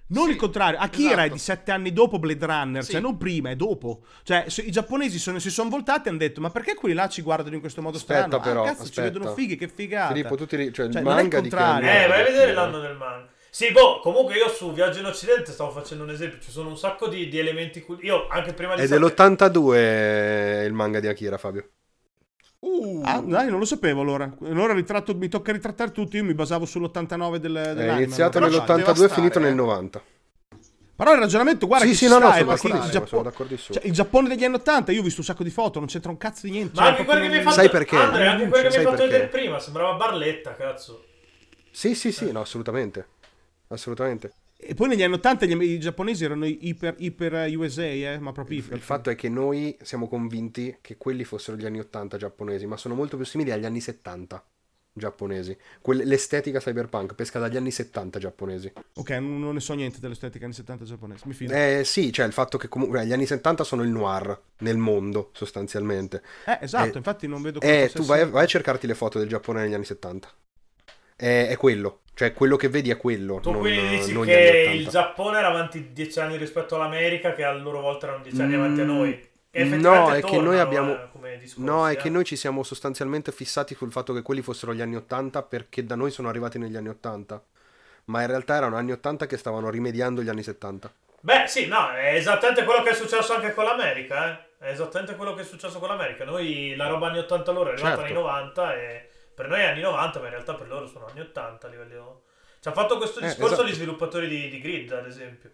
Non Sì, il contrario. Akira esatto. è di sette anni dopo Blade Runner, Sì. cioè non prima, è dopo. Cioè se- i giapponesi sono- si sono voltati e hanno detto ma perché quelli là ci guardano in questo modo Aspetta, strano? però, ah, cazzo, ci aspetta. vedono fighi, che figata. Filippo, tu ti ri- cioè, il Cioè, non è il manga di che contrario. anno Eh, vai a vedere l'anno del manga. Sì, boh, comunque io su Viaggio in Occidente stavo facendo un esempio, ci sono un sacco di, di elementi cul- Io anche prima di È sapere- dell'82 il manga di Akira, Fabio. Uh, Ah, dai, non lo sapevo allora. Allora ritratto- mi tocca ritrattare tutto. Io mi basavo sull'89 del, È dell'anime. iniziato allora. ci nell'82 e finito stare, nel eh. 90. Però il ragionamento, guarda, Sì, che sì, no, no, sono è che il d'accordissimo, Giappo- sono d'accordissimo. cioè, il Giappone degli anni 80, io ho visto un sacco di foto, non c'entra un cazzo di niente. Ma Cioè, anche quello che mi hai fatto Sai perché? Andre, anche quello che mi Sai hai fatto perché? vedere prima, sembrava Barletta, cazzo. Sì, sì, sì, no, assolutamente. Assolutamente. E poi negli anni 80 gli, i giapponesi erano iper, iper USA, eh, ma proprio iper. Il fatto è che noi siamo convinti che quelli fossero gli anni 80 giapponesi, ma sono molto più simili agli anni 70 giapponesi. Quelle- l'estetica cyberpunk pesca dagli anni 70 giapponesi. Ok, non, non ne so niente dell'estetica anni 70 giapponese, mi fido. Eh sì, cioè il fatto che comunque gli anni 70 sono il noir nel mondo, sostanzialmente. Eh, esatto, eh, infatti non vedo come Eh, tu vai, vai a cercarti le foto del Giappone negli anni 70. È, è quello, cioè quello che vedi è quello. Tu non, quindi dici che il 80. Giappone era avanti 10 anni rispetto all'America, che a loro volta erano 10 anni Mm, avanti a noi. E no, effettivamente è che noi abbiamo- discorsi, No, è eh. che noi ci siamo sostanzialmente fissati sul fatto che quelli fossero gli anni 80 perché da noi sono arrivati negli anni 80. Ma in realtà erano anni 80 che stavano rimediando gli anni 70. Beh, sì, no, è esattamente quello che è successo anche con l'America, eh. È esattamente quello che è successo con l'America. Noi la roba anni 80 loro è arrivata Certo. anni 90 e per noi è anni 90, ma in realtà per loro sono anni 80 a livello... Ci ha fatto questo Eh, discorso esatto. gli sviluppatori di, di Grid, ad esempio.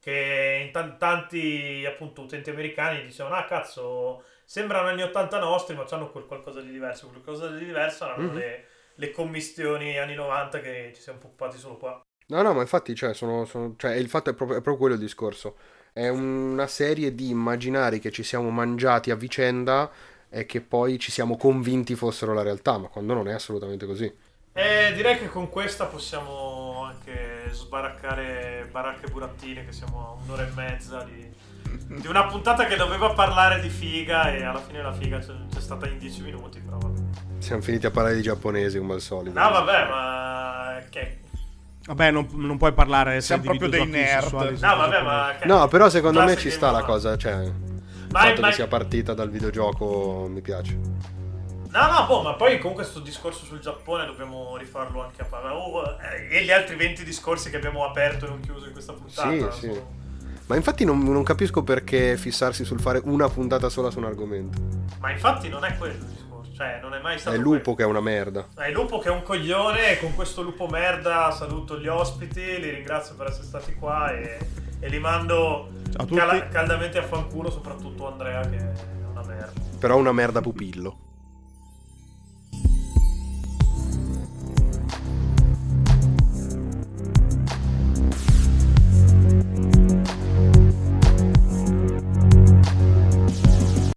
Che in tan- tanti, appunto, utenti americani dicevano, ah, cazzo, sembrano anni 80 nostri, ma hanno quel qualcosa di diverso. Qualcosa di diverso erano Mhm. le, le commistioni anni 90 che ci siamo puppati solo qua. No, no, ma infatti, cioè, sono, sono- cioè, il fatto è proprio, è proprio quello il discorso. È una serie di immaginari che ci siamo mangiati a vicenda e che poi ci siamo convinti fossero la realtà, ma quando non è assolutamente così. E direi che con questa possiamo anche sbaraccare baracche burattine, che siamo a un'ora e mezza di, di una puntata che doveva parlare di figa e alla fine la figa c'è, c'è stata in 10 minuti, però vabbè. Siamo finiti a parlare di giapponesi come al solito. No vabbè, ma... Che... Vabbè, non, non puoi parlare Siamo proprio dei nerd. No vabbè, ma... No, però secondo me ci sta la cosa, cioè... Il Ma- fatto ma- che sia partita dal videogioco mi piace. No, no, boh, ma poi comunque questo discorso sul Giappone dobbiamo rifarlo anche a parlare. Oh, eh, e gli altri 20 discorsi che abbiamo aperto e non chiuso in questa puntata. Sì, sì. Ma infatti non, non capisco perché fissarsi sul fare una puntata sola su un argomento. Ma infatti non è quello il discorso, cioè non è mai È stato il quello. lupo che è una merda. È il lupo che è un coglione e con questo lupo merda saluto gli ospiti, li ringrazio per essere stati qua e, e li mando a tutti. cala- caldamente a fanculo, soprattutto Andrea che è una merda. Però una merda pupillo.